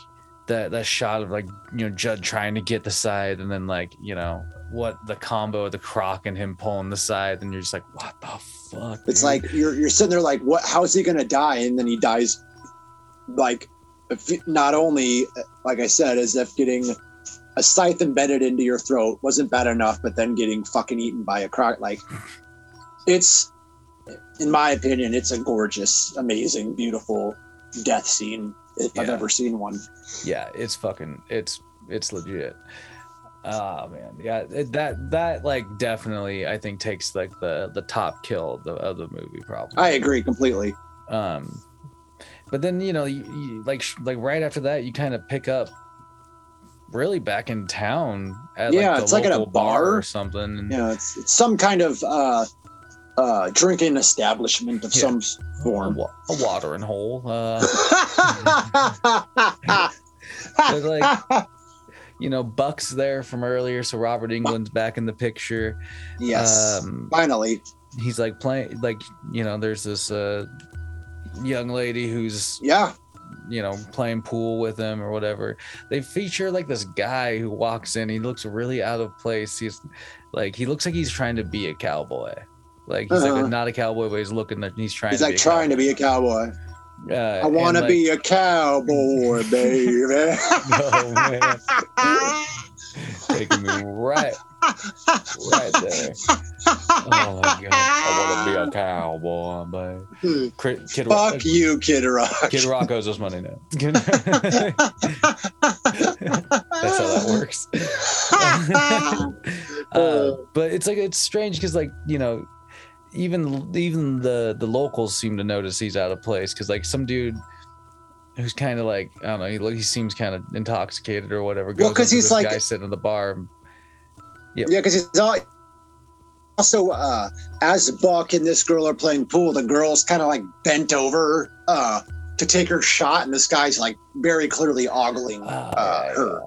that that shot of like you know Judd trying to get the scythe and then like you know what the combo of the croc and him pulling the scythe and you're just like what the fuck It's dude? like you're you're sitting there like, what? How is he gonna die? And then he dies, like, not only like I said, as if getting a scythe embedded into your throat wasn't bad enough, but then getting fucking eaten by a croc. Like, it's, in my opinion, it's a gorgeous, amazing, beautiful death scene if I've ever seen one. yeah it's fucking it's it's legit oh man yeah that that like definitely i think takes like the the top kill of the, of the movie probably I agree completely. um but then you know you, you like like right after that you kind of pick up really back in town at Yeah, like the it's like at a bar or something and Yeah, it's, it's some kind of uh, uh, drinking establishment of Yeah. some form. wa- a watering hole uh like you know buck's there from earlier so Robert Englund's back in the picture yes, um finally. he's like playing like you know there's this uh young lady who's Yeah, you know playing pool with him or whatever they feature like this guy who walks in he looks really out of place he's like he looks like he's trying to be a cowboy like he's Uh-huh. a, not a cowboy but he's looking at he's trying he's to like trying to be a cowboy. cowboy. Uh, I want to like, be a cowboy, baby. oh taking me right right there oh my god i want to be a cowboy babe. Cri- Kid Rock- Fuck you, Kid Rock. Kid Rock owes us money now. That's how that works. uh, but it's like it's strange because like you know, even even the the locals seem to notice he's out of place because like some dude who's kind of like I don't know, he look he seems kind of intoxicated or whatever. Well, goes 'cause up to he's this like- guy sitting in the bar. yeah, because he's all, also uh, as Buck and this girl are playing pool, the girl's kind of like bent over uh, to take her shot, and this guy's like very clearly ogling Ah, uh, yeah, her.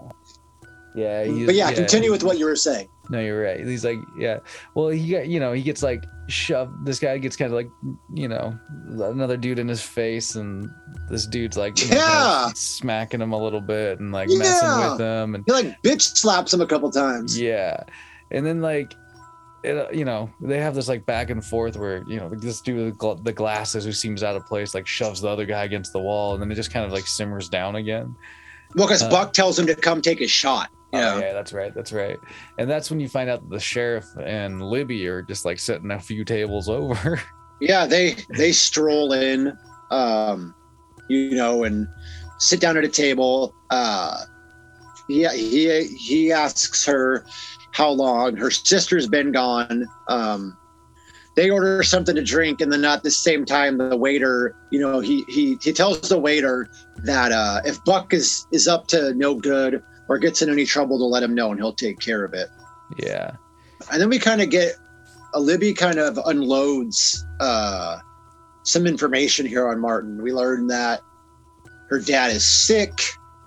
Yeah, But yeah, continue with what you were saying. No, you're right. He's like, yeah. Well, he got, you know, he gets like shoved. This guy gets kind of like, you know, another dude in his face, and this dude's like, know, kind of Yeah. smacking him a little bit and like messing with him, and He like bitch slaps him a couple times. yeah, and then like, it, uh, you know, they have this like back and forth where you know this dude with gl- the glasses who seems out of place like shoves the other guy against the wall, and then it just kind of like simmers down again. Well, because Uh, Buck tells him to come take a shot. Oh, Yeah. yeah, that's right. That's right. And that's when you find out that the sheriff and Libby are just like sitting a few tables over. yeah they they stroll in um you know and sit down at a table uh he he he asks her how long her sister's been gone um they order something to drink and then at the same time the waiter you know he he he tells the waiter that uh if buck is is up to no good or gets in any trouble to let him know and he'll take care of it yeah. and then we kind of get a Libby kind of unloads uh, some information here on Martin. We learn that her dad is sick,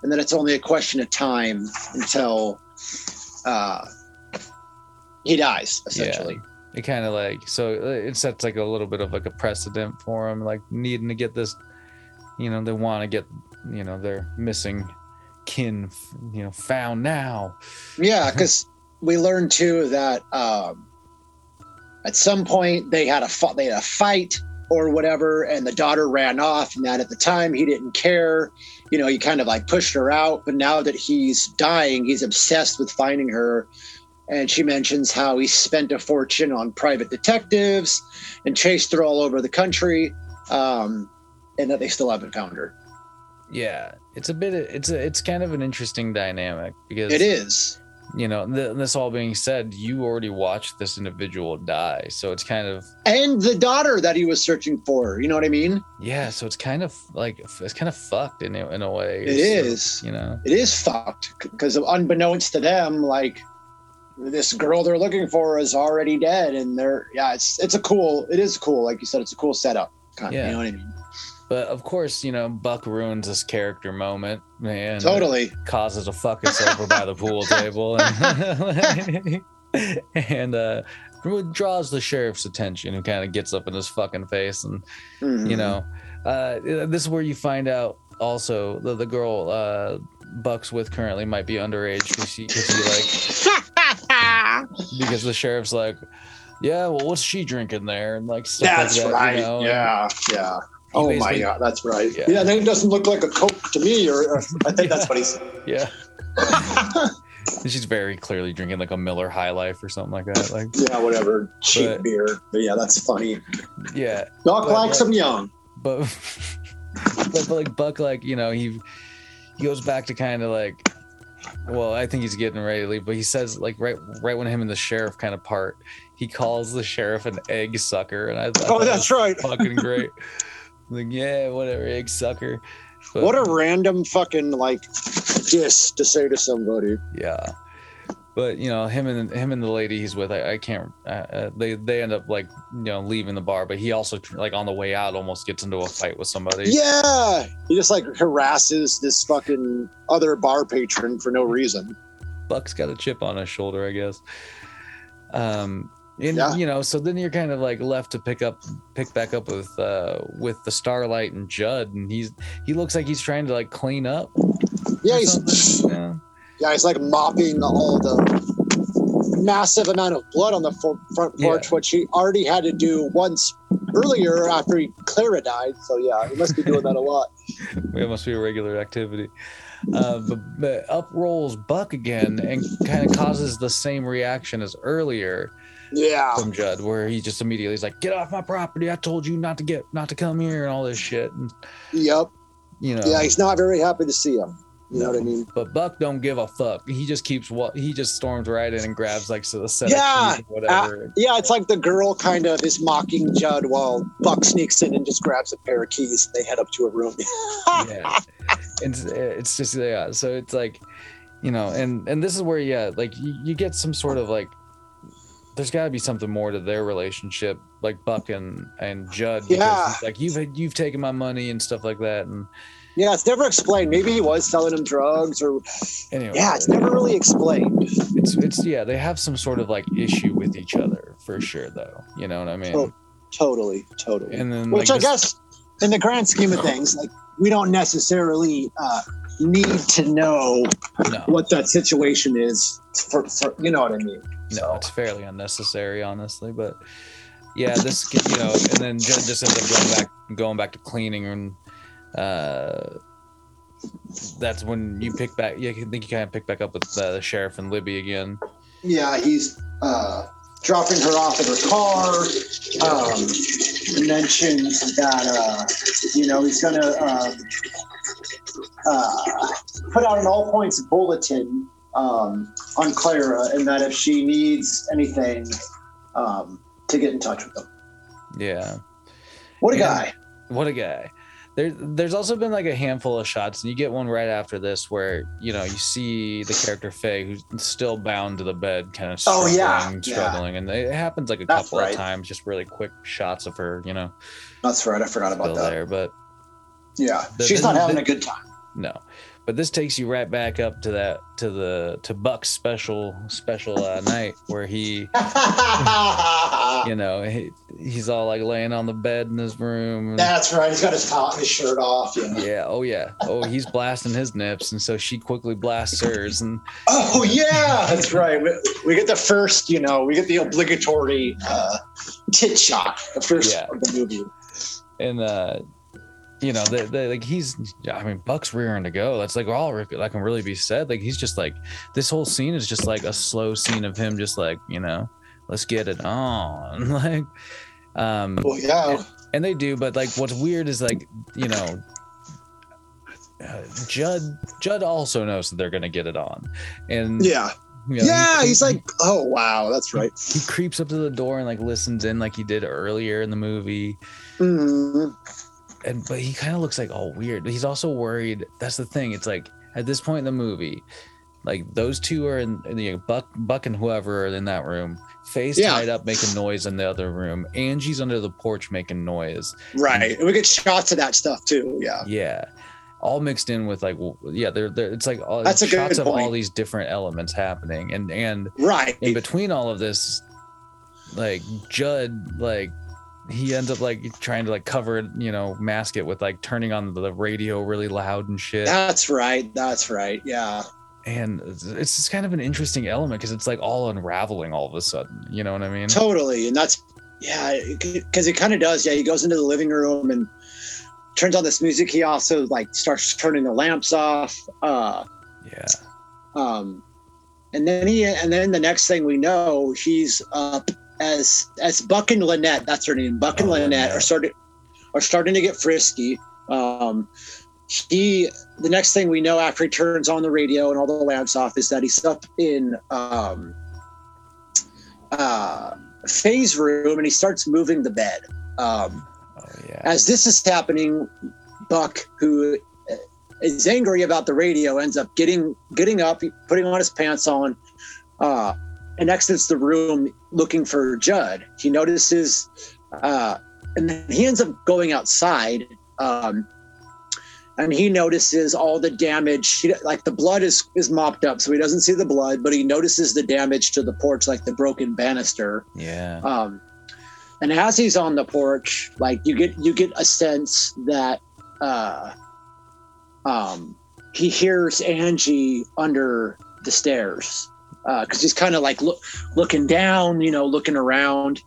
and that it's only a question of time until uh, he dies, essentially. It kind of like so uh, it sets like a little bit of like a precedent for him, like needing to get this. You know, they want to get you know their missing kin, you know, found now. Yeah, because we learned too that um, at some point they had a fu- they had a fight, or whatever, and the daughter ran off, and that at the time he didn't care. You know, he kind of like pushed her out, but now that he's dying, he's obsessed with finding her. And she mentions how he spent a fortune on private detectives and chased her all over the country, um, and that they still haven't found her. Yeah, it's a bit. It's a. It's kind of an interesting dynamic because It is. You know, th- this all being said, you already watched this individual die, so it's kind of And the daughter that he was searching for, you know what I mean? yeah. So it's kind of like it's kind of fucked in a, in a way. It So, uh, is. You know. It is fucked because unbeknownst to them, like this girl they're looking for is already dead, and they're yeah, it's it's a cool, it is cool, like you said, it's a cool setup. Kind of, Yeah. you know what I mean? But of course, you know, Buck ruins this character moment, man. Totally. causes a fuck over by the pool table and, and uh draws the sheriff's attention who kind of gets up in his fucking face and Mhm. you know uh this is where you find out also the, the girl uh bucks with currently might be underage because she, like because the sheriff's like yeah well what's she drinking there and like stuff That's like that, right. you know? Yeah, yeah. Oh my basically- god, that's right. Yeah. Yeah, that doesn't look like a Coke to me, or, or I think that's what he's. yeah she's very clearly drinking like a Miller High Life or something like that. Like, Yeah, whatever. Cheap But- beer. But yeah, that's funny. yeah, likes like- him young. but but, but like Buck, like you know, he he goes back to kind of like, well, I think he's getting ready to leave, but he says like right right when him and the sheriff kind of part, he calls the sheriff an egg sucker, and I thought Oh, that's right. fucking great. Like, yeah, whatever, egg sucker. But, What a random fucking like diss to say to somebody. yeah. But you know him and him and the lady he's with, I, I can't. Uh, uh, they they end up like you know leaving the bar, but he also like on the way out almost gets into a fight with somebody. Yeah, he just like harasses this fucking other bar patron for no reason. Buck's got a chip on his shoulder, I guess. Um, and Yeah. you know, so then you're kind of like left to pick up, pick back up with uh with the Starlight and Judd, and he's he looks like he's trying to like clean up. Yeah, he's know? yeah, he's like mopping all the massive amount of blood on the front porch, Yeah. which he already had to do once earlier after he, Clara died. So yeah, he must be doing that a lot. it must be a regular activity. Uh, but, but up rolls Buck again and kind of causes the same reaction as earlier Yeah, from Judd, where he just immediately is like, "Get off my property! I told you not to get, not to come here," and all this shit. And yep, you know, yeah, he's not very happy to see him. You know what I mean? But Buck don't give a fuck. He just keeps what he just storms right in and grabs like a set Yeah, of keys uh, whatever. Yeah, it's like the girl kind of is mocking Judd while Buck sneaks in and just grabs a pair of keys. And they head up to a room. yeah, it's it's just yeah. So it's like, you know, and and this is where yeah, like you, you get some sort of like. There's got to be something more to their relationship, like Buck and and Judd. Yeah. like you've you've taken my money and stuff like that, and Yeah, it's never explained. Maybe he was selling him drugs, or anyway, yeah, it's never really explained. it's it's yeah, they have some sort of like issue with each other for sure, though. You know what I mean? Oh, Totally, totally. and then Which like, I this- guess, in the grand scheme of things, like we don't necessarily uh, need to know no. what that situation is. For, for you know what I mean? No, it's fairly unnecessary, honestly. But yeah, this you know, and then just ends up going back, going back to cleaning, and uh, that's when you pick back. Yeah, I think you kind of pick back up with uh, the sheriff and Libby again. Yeah, he's uh, dropping her off in her car. Um, mentions that uh, you know he's gonna uh, uh, put out an all points bulletin um, on Clara, and that if she needs anything, um, to get in touch with them. Yeah, What a Yeah. guy! what a guy. There, there's also been like a handful of shots, and you get one right after this where you know you see the character Faye, who's still bound to the bed, kind of Oh, struggling, yeah, yeah. struggling, and it happens like a That's couple right. of times, just really quick shots of her, you know, That's right. I forgot about that. there, but Yeah, she's the- not having the- a good time. No, but this takes you right back up to that to the to Buck's special special uh, night where he you know he, he's all like laying on the bed in his room. and- That's right. He's got his top, his shirt off. Yeah. yeah, oh yeah, oh he's blasting his nips, and so she quickly blasts hers, and Oh yeah, that's right. We, we get the first, you know, we get the obligatory uh, tit shot, the first Yeah. of the movie. and uh you know they, they like he's i mean buck's rearing to go that's like all that can really be said like he's just like this whole scene is just like a slow scene of him just like you know let's get it on like um Well, yeah. and they do but like what's weird is like you know uh, judd judd also knows that they're gonna get it on and Yeah. you know, Yeah. he- He's like, oh, wow. That's right. he creeps up to the door and like listens in like he did earlier in the movie Mhm. And but he kind of looks like all weird but he's also worried that's the thing it's like at this point in the movie like those two are in, in the buck buck and whoever are in that room face Yeah. tied up making noise in the other room angie's under the porch making noise Right. And we get shots of that stuff too. Yeah. yeah all mixed in with like w- yeah they're, they're it's like all That's shots of all these different elements happening and and Right. in between all of this like judd like he ends up like trying to like cover it you know mask it with like turning on the radio really loud and shit That's right. That's right. Yeah. and it's, it's just kind of an interesting element because it's like all unraveling all of a sudden you know what i mean Totally. And that's, yeah, because it kind of does. Yeah. He goes into the living room and turns on this music. He also like starts turning the lamps off. Uh, yeah um, and then he, and then the next thing we know, he's up as as Buck and Lynette. That's her name. Buck and Oh, Lynette are starting are starting to get frisky. Um, he the next thing we know after he turns on the radio and all the lamps off is that he's up in um, uh, Faye's room and he starts moving the bed. Um, oh yeah as this is happening, Buck, who is angry about the radio, ends up getting getting up, putting on his pants on, uh, and exits the room looking for Judd. He notices, uh, and then he ends up going outside. Um, and he notices all the damage. He, like the blood is is mopped up, so he doesn't see the blood, but he notices the damage to the porch, like the broken banister yeah um and as he's on the porch like you get you get a sense that uh um he hears angie under the stairs because he's kind of like look, looking down you know looking around.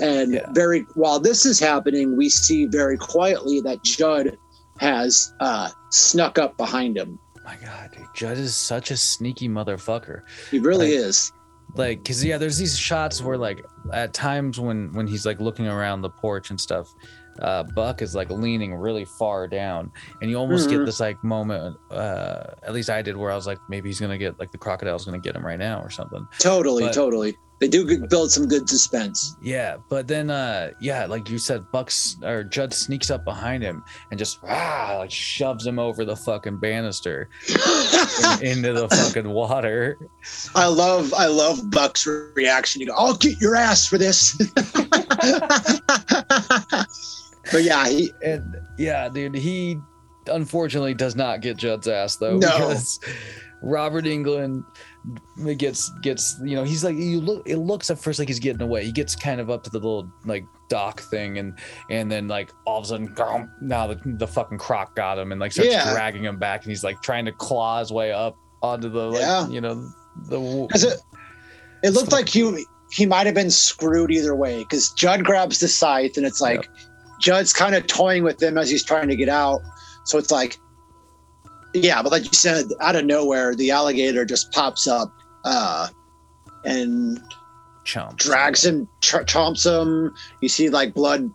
And Yeah. very while this is happening we see very quietly that judd has uh snuck up behind him. My god dude, judd is such a sneaky motherfucker. He really Like- is. like because yeah there's these shots where like at times when when he's like looking around the porch and stuff uh buck is like leaning really far down and you almost Mhm. get this like moment uh at least i did where i was like maybe he's gonna get like the crocodile's gonna get him right now or something totally But- totally they do build some good suspense yeah but then uh yeah like you said bucks or judd sneaks up behind him and just ah, like shoves him over the fucking banister and into the fucking water I love I love Buck's reaction. You go, I'll get your ass for this. but yeah, he And yeah, dude, he unfortunately does not get Judd's ass though No. because Robert Englund gets gets you know he's like you look it looks at first like he's getting away. He gets kind of up to the little like dock thing and and then like all of a sudden gum, now the, the fucking croc got him and like starts Yeah. dragging him back and he's like trying to claw his way up onto the like Yeah. you know the it it looked like he he might have been screwed either way because Judd grabs the scythe and it's like Judd's kind of toying with him as he's trying to get out. So it's like, yeah, but like you said, out of nowhere, the alligator just pops up uh, and chump drags him, ch- chomps him. You see like blood,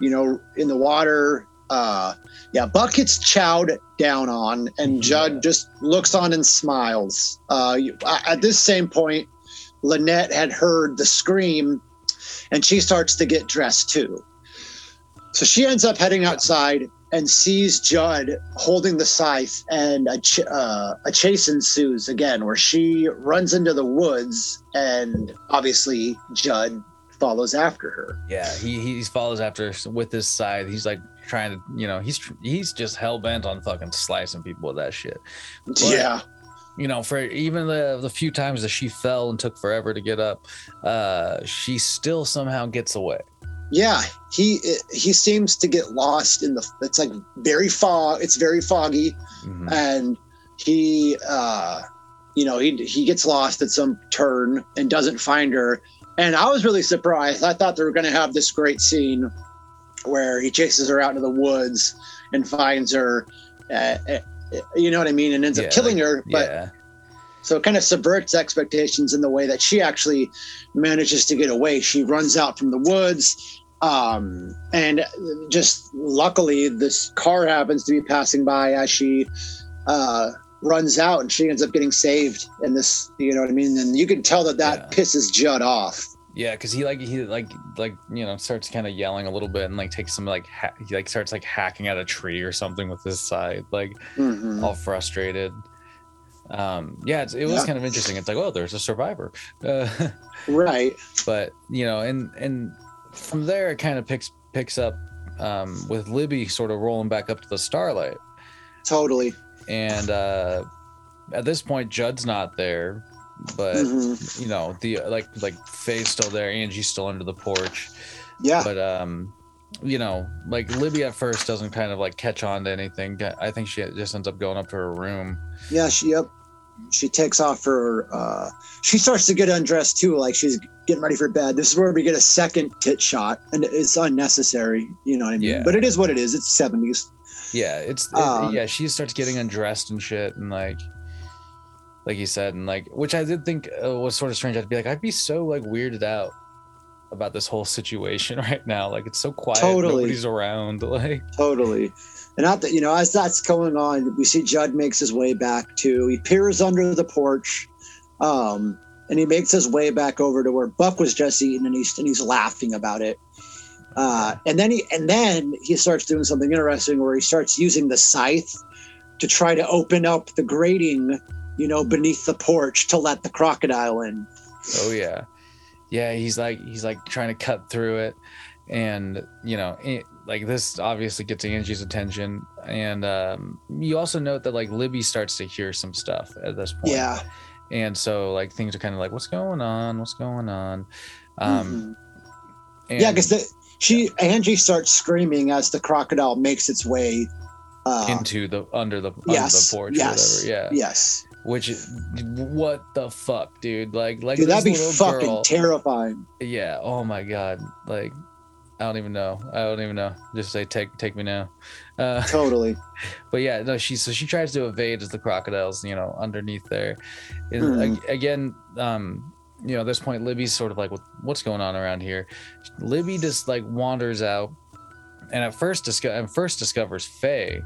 you know, in the water. Uh, yeah, Buck gets chowed down on, and Yeah. Judd just looks on and smiles. Uh, at this same point, Lynette had heard the scream, and she starts to get dressed too. So she ends up heading outside and sees Judd holding the scythe, and a, ch- uh, a chase ensues again, where she runs into the woods, and obviously Judd follows after her. Yeah, he he follows after with his scythe. He's like trying to, you know, he's he's just hell bent on fucking slicing people with that shit. But- yeah, You know, for even the the few times that she fell and took forever to get up, uh, she still somehow gets away. Yeah. He he seems to get lost in the. It's like very fog. It's very foggy, Mhm. and he, uh, you know, he he gets lost at some turn and doesn't find her. And I was really surprised. I thought they were going to have this great scene where he chases her out into the woods and finds her. Uh, uh, you know what I mean, and ends Yeah, up killing her. But yeah, so it kind of subverts expectations in the way that she actually manages to get away. She runs out from the woods. Um, and just luckily, this car happens to be passing by as she uh, runs out, and she ends up getting saved. In this, you know what I mean? And you can tell that that Yeah. pisses Judd off. yeah, because he like he like like you know starts kind of yelling a little bit and like takes some like ha- he like starts like hacking at a tree or something with his scythe, like Mhm. all frustrated. Um, yeah, it's, it was Yeah. kind of interesting. It's like, oh, there's a survivor. Uh, Right. but you know and and from there it kind of picks picks up um with libby sort of rolling back up to the starlight Totally. and uh at this point judd's not there but Mhm. you know the like like faye's still there angie's still under the porch Yeah. but um you know like libby at first doesn't kind of like catch on to anything i think she just ends up going up to her room Yeah, she yep. She takes off her uh she starts to get undressed too, like she's getting ready for bed. This is where we get a second tit shot, and it's unnecessary, you know what I mean? Yeah. But it is what it is. It's seventies. Yeah, it's it- Um, yeah. She starts getting undressed and shit, and like, like you said, and like, which I did think uh, was sort of strange. I'd be like, I'd be so like weirded out about this whole situation right now. Like, it's so quiet, Totally. nobody's around. Like, Totally. And not that you know, as that's going on, we see Judd makes his way back to he peers under the porch. Um and he makes his way back over to where Buck was just eating and he's and he's laughing about it. Uh, and then he and then he starts doing something interesting where he starts using the scythe to try to open up the grating, you know, beneath the porch to let the crocodile in. oh yeah, yeah. He's like, he's like trying to cut through it, and you know, it, like this obviously gets Angie's attention, and um, you also note that like Libby starts to hear some stuff at this point. Yeah. and so like things are kind of like what's going on what's going on um Mhm. and, yeah, because she Angie starts screaming as the crocodile makes its way uh, into the under the under the porch yes, or whatever yeah yes. which is- what the fuck dude like like Dude, that'd be fucking girl, terrifying. yeah oh my god like i don't even know. I don't even know. Just say take take me now. Uh Totally. but yeah no she so she tries to evade as the crocodiles you know underneath there. And ag- again um you know at this point libby's sort of like what's going on around here? Libby just like wanders out and at first disco- and first discovers faye.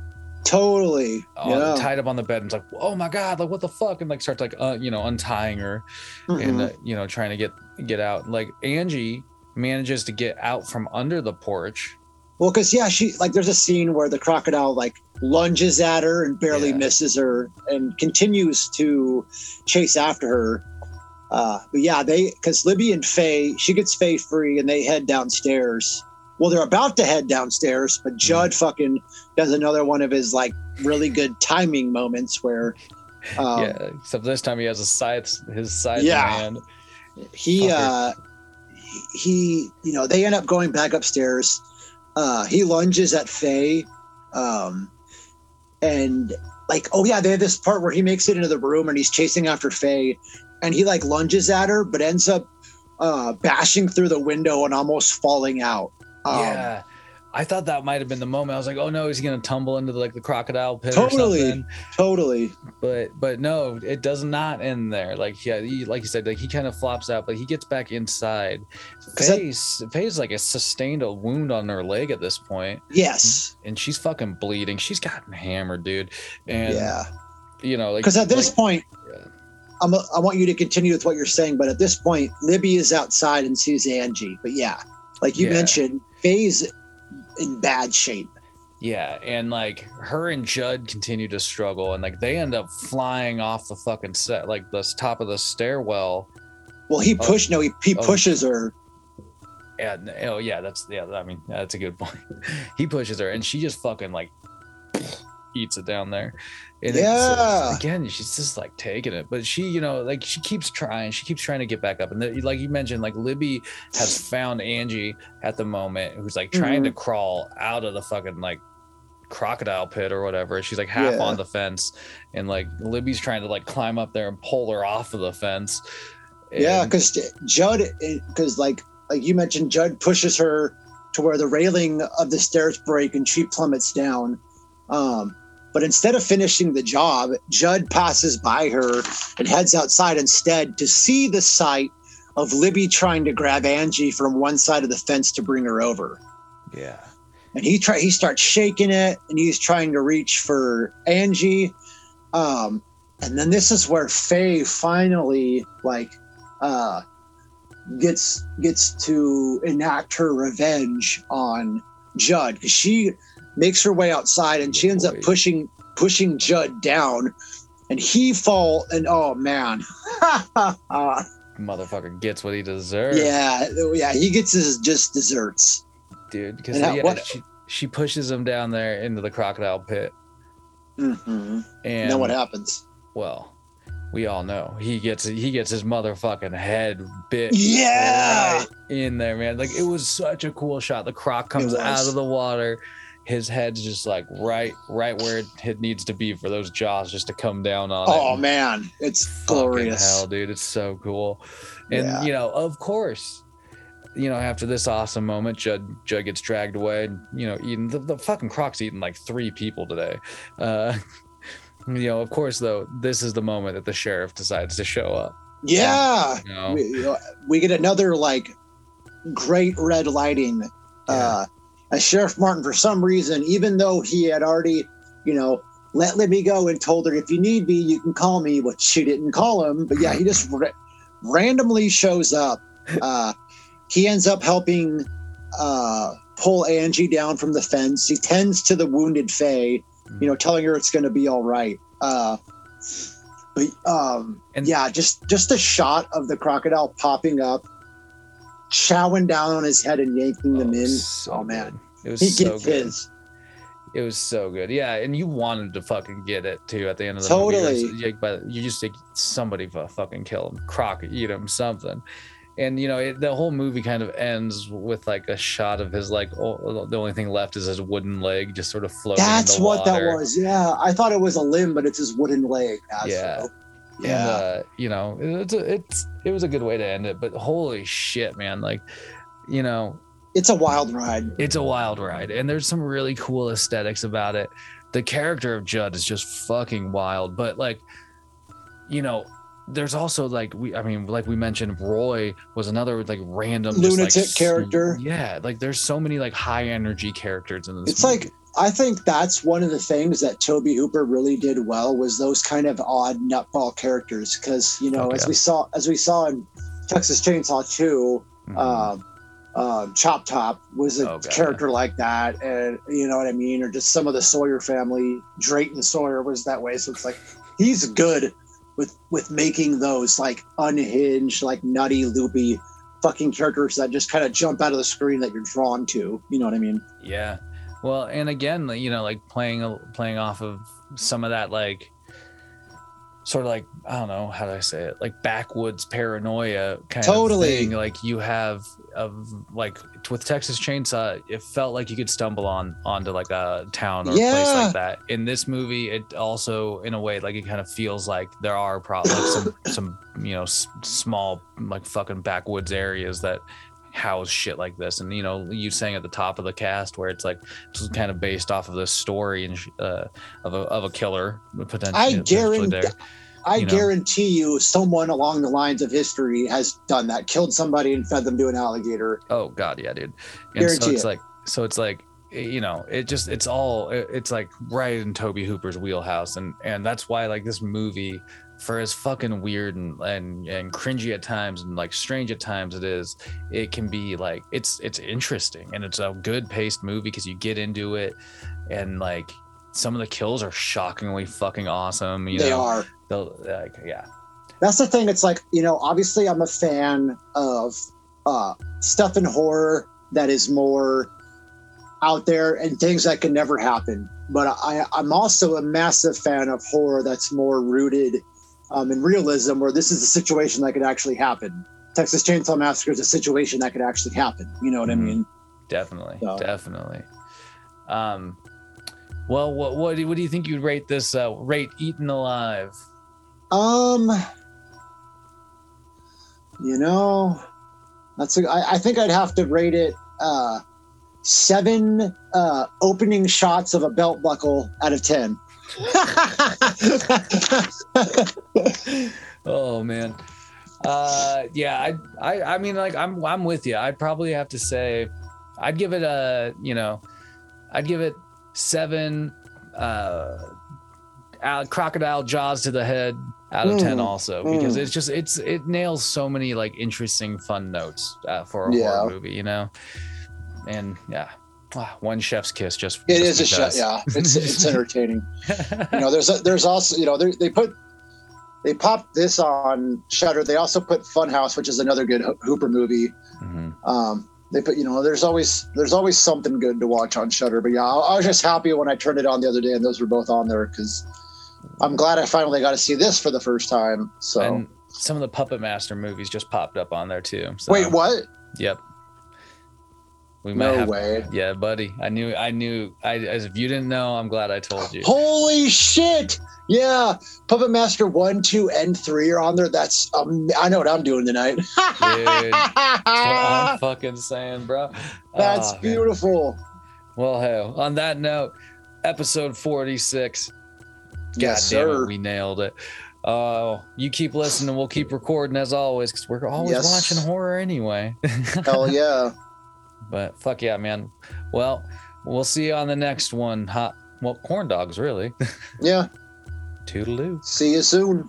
Totally. yeah. tied up on the bed and it's like oh my god like what the fuck? And like starts like uh, you know untying her Mhm. and uh, you know trying to get get out. Like angie manages to get out from under the porch well, because yeah, she like there's a scene where the crocodile like lunges at her and barely Yeah. misses her and continues to chase after her. Uh, but yeah, they because Libby and Faye, she gets Faye free and they head downstairs. Well, they're about to head downstairs, but Judd fucking does another one of his like really good timing moments where um, yeah except this time he has a scythe his scythe Yeah. he Fucker. uh he you know they end up going back upstairs. Uh he lunges at faye um and like oh yeah they have this part where he makes it into the room and he's chasing after faye and he like lunges at her but ends up uh bashing through the window and almost falling out. Um, yeah i thought that might have been the moment. I was like oh no he's gonna tumble into the, like the crocodile pit Totally. totally. But but no it does not end there. Like yeah he, like you said like he kind of flops out but he gets back inside. 'Cause that- Faye's like a sustained a wound on her leg at this point. Yes. And she's fucking bleeding. She's gotten hammered dude. And yeah. you know like because at this like- point Yeah. I'm, I want you to continue with what you're saying, but at this point, Libby is outside and sees Angie. But yeah, like you Yeah. mentioned, Faye's in bad shape. Yeah, and like her and Judd continue to struggle, and like they end up flying off the fucking set, like the top of the stairwell. Well, he Oh. pushed. No, he, he Oh. pushes her. And oh yeah, that's yeah. I mean, that's a good point. he pushes her, and she just fucking like eats it down there. And Yeah. again, she's just like taking it, but she, you know, like she keeps trying. She keeps trying to get back up, and the, like you mentioned, like Libby has found Angie at the moment, who's like trying Mm-hmm. to crawl out of the fucking like crocodile pit or whatever. She's like half Yeah. on the fence, and like Libby's trying to like climb up there and pull her off of the fence. Yeah, because Judd, because like like you mentioned, Judd pushes her to where the railing of the stairs break and she plummets down. Um, but instead of finishing the job, Judd passes by her and heads outside instead to see the sight of Libby trying to grab Angie from one side of the fence to bring her over. Yeah. And he try he starts shaking it and he's trying to reach for Angie. Um, and then this is where Faye finally like uh gets gets to enact her revenge on Judd because she makes her way outside and she ends up pushing pushing Judd down and he fall and oh man Motherfucker gets what he deserves. yeah yeah he gets his just desserts dude. Because yeah, what- she she pushes him down there into the crocodile pit, mm-hmm. and then what happens well, we all know he gets he gets his motherfucking head bit yeah right in there, man. Like it was such a cool shot. The croc comes out of the water. His head's just like right, right where it- it needs to be for those jaws just to come down on it. oh man it's Fucking glorious hell, dude! It's so cool. And Yeah. you know, of course, you know, after this awesome moment, Judd Judd gets dragged away. And, you know, eating the, the fucking croc's eating like three people today. Uh, you know, of course, though, this is the moment that the sheriff decides to show up. yeah You know? we, we get another like great red lighting uh as sheriff martin for some reason even though he had already you know let libby go and told her if you need me you can call me but she didn't call him but yeah he just ra- randomly shows up. Uh he ends up helping uh pull angie down from the fence. He tends to the wounded faye you know telling her it's going to be all right. Uh but um And- yeah just just a shot of the crocodile popping up chowing down on his head and yanking them Oh, in so oh man good. It was he so gets good. his It was so good. Yeah, and you wanted to fucking get it too at the end of the Totally. movie. Like, but you just like somebody fu- fucking kill him, croc eat him, something. And you know it, the whole movie kind of ends with like a shot of his like oh, the only thing left is his wooden leg just sort of floating. in that's what that was yeah i thought it was a limb but it's his wooden leg. Yeah. Yeah And uh, you know it's a, it's it was a good way to end it. But holy shit, man! Like you know it's a wild ride it's a wild ride and there's some really cool aesthetics about it the character of judd is just fucking wild but like you know there's also like we i mean like we mentioned roy was another like random just, like, Lunatic character. yeah like there's so many like high energy characters in this it's movie. like i think that's one of the things that Tobe Hooper really did well was those kind of odd nutball characters because you know as we saw as we saw in texas chainsaw 2 Mhm. um, um, Chop Top was a Oh, character like that, and you know what I mean, or just some of the Sawyer family. Drayton Sawyer was that way, so it's like he's good with with making those like unhinged, like nutty, loopy, fucking characters that just kind of jump out of the screen that you're drawn to. You know what I mean? Yeah. Well, and again, you know, like playing playing off of some of that like sort of like I don't know how do I say it, like backwoods paranoia kind Totally. of thing. Like you have of like with Texas Chainsaw, it felt like you could stumble on onto like a town or a place like that. In this movie, it also in a way like it kind of feels like there are probably like some some you know s- small like fucking backwoods areas that house shit like this and you know you saying at the top of the cast where it's like is kind of based off of this story and uh, of a of a killer potentially I potentially guarantee- there. I You know. guarantee you, someone along the lines of history has done that, killed somebody and fed them to an alligator. Oh god, yeah, dude. And so it's it. like so it's like you know, it just it's all it's like right in Tobe Hooper's wheelhouse and and that's why like this movie for as fucking weird and and and cringy at times and like strange at times it is, it can be like it's it's interesting and it's a good paced movie because you get into it and like some of the kills are shockingly fucking awesome. You they know, are. Like yeah, that's the thing. It's like, you know, obviously I'm a fan of uh, stuff in horror that is more out there and things that can never happen. But I, I'm also a massive fan of horror that's more rooted um, in realism, where this is a situation that could actually happen. Texas Chainsaw Massacre is a situation that could actually happen. You know what I Mhm. mean? definitely, So- definitely. Um, well, what what do, what do you think you'd rate this? Uh, rate Eaten Alive? Um, you know, that's a, I, I think I'd have to rate it. Uh, seven uh, opening shots of a belt buckle out of ten. Oh man. Uh yeah, I I I mean like I'm I'm with you. I'd probably have to say I'd give it a, you know, I'd give it 7 uh crocodile jaws to the head out of 10 Mm, also because mm. it's just it's it nails so many like interesting fun notes uh, for a Yeah. horror movie, you know. And yeah. Wow, one chef's kiss just It just is a because. Yeah, it's it's entertaining. you know, there's a, there's also you know they they put they popped this on Shudder. They also put Funhouse, which is another good Hooper movie. Mhm. Um, they put you know there's always there's always something good to watch on Shudder. But yeah, I, I was just happy when I turned it on the other day and those were both on there because I'm glad I finally got to see this for the first time. So And some of the Puppet Master movies just popped up on there too. So. wait, what? Yep. We might No have. way. Yeah, buddy. I knew. I knew. I as if you didn't know, I'm glad I told you. Holy shit! Yeah, Puppet Master one, two, and three are on there. That's um, I know what I'm doing tonight. What I'm fucking saying, bro. That's man. beautiful. Well, hey, on that note, episode 46. Yes, damn sir. it, we nailed it. Oh, you keep listening. We'll keep recording as always because we're always Yes. watching horror anyway. Hell yeah. But fuck yeah, man. Well, we'll see you on the next one. Hot, well, corn dogs, really. Yeah. Toodaloo. See you soon.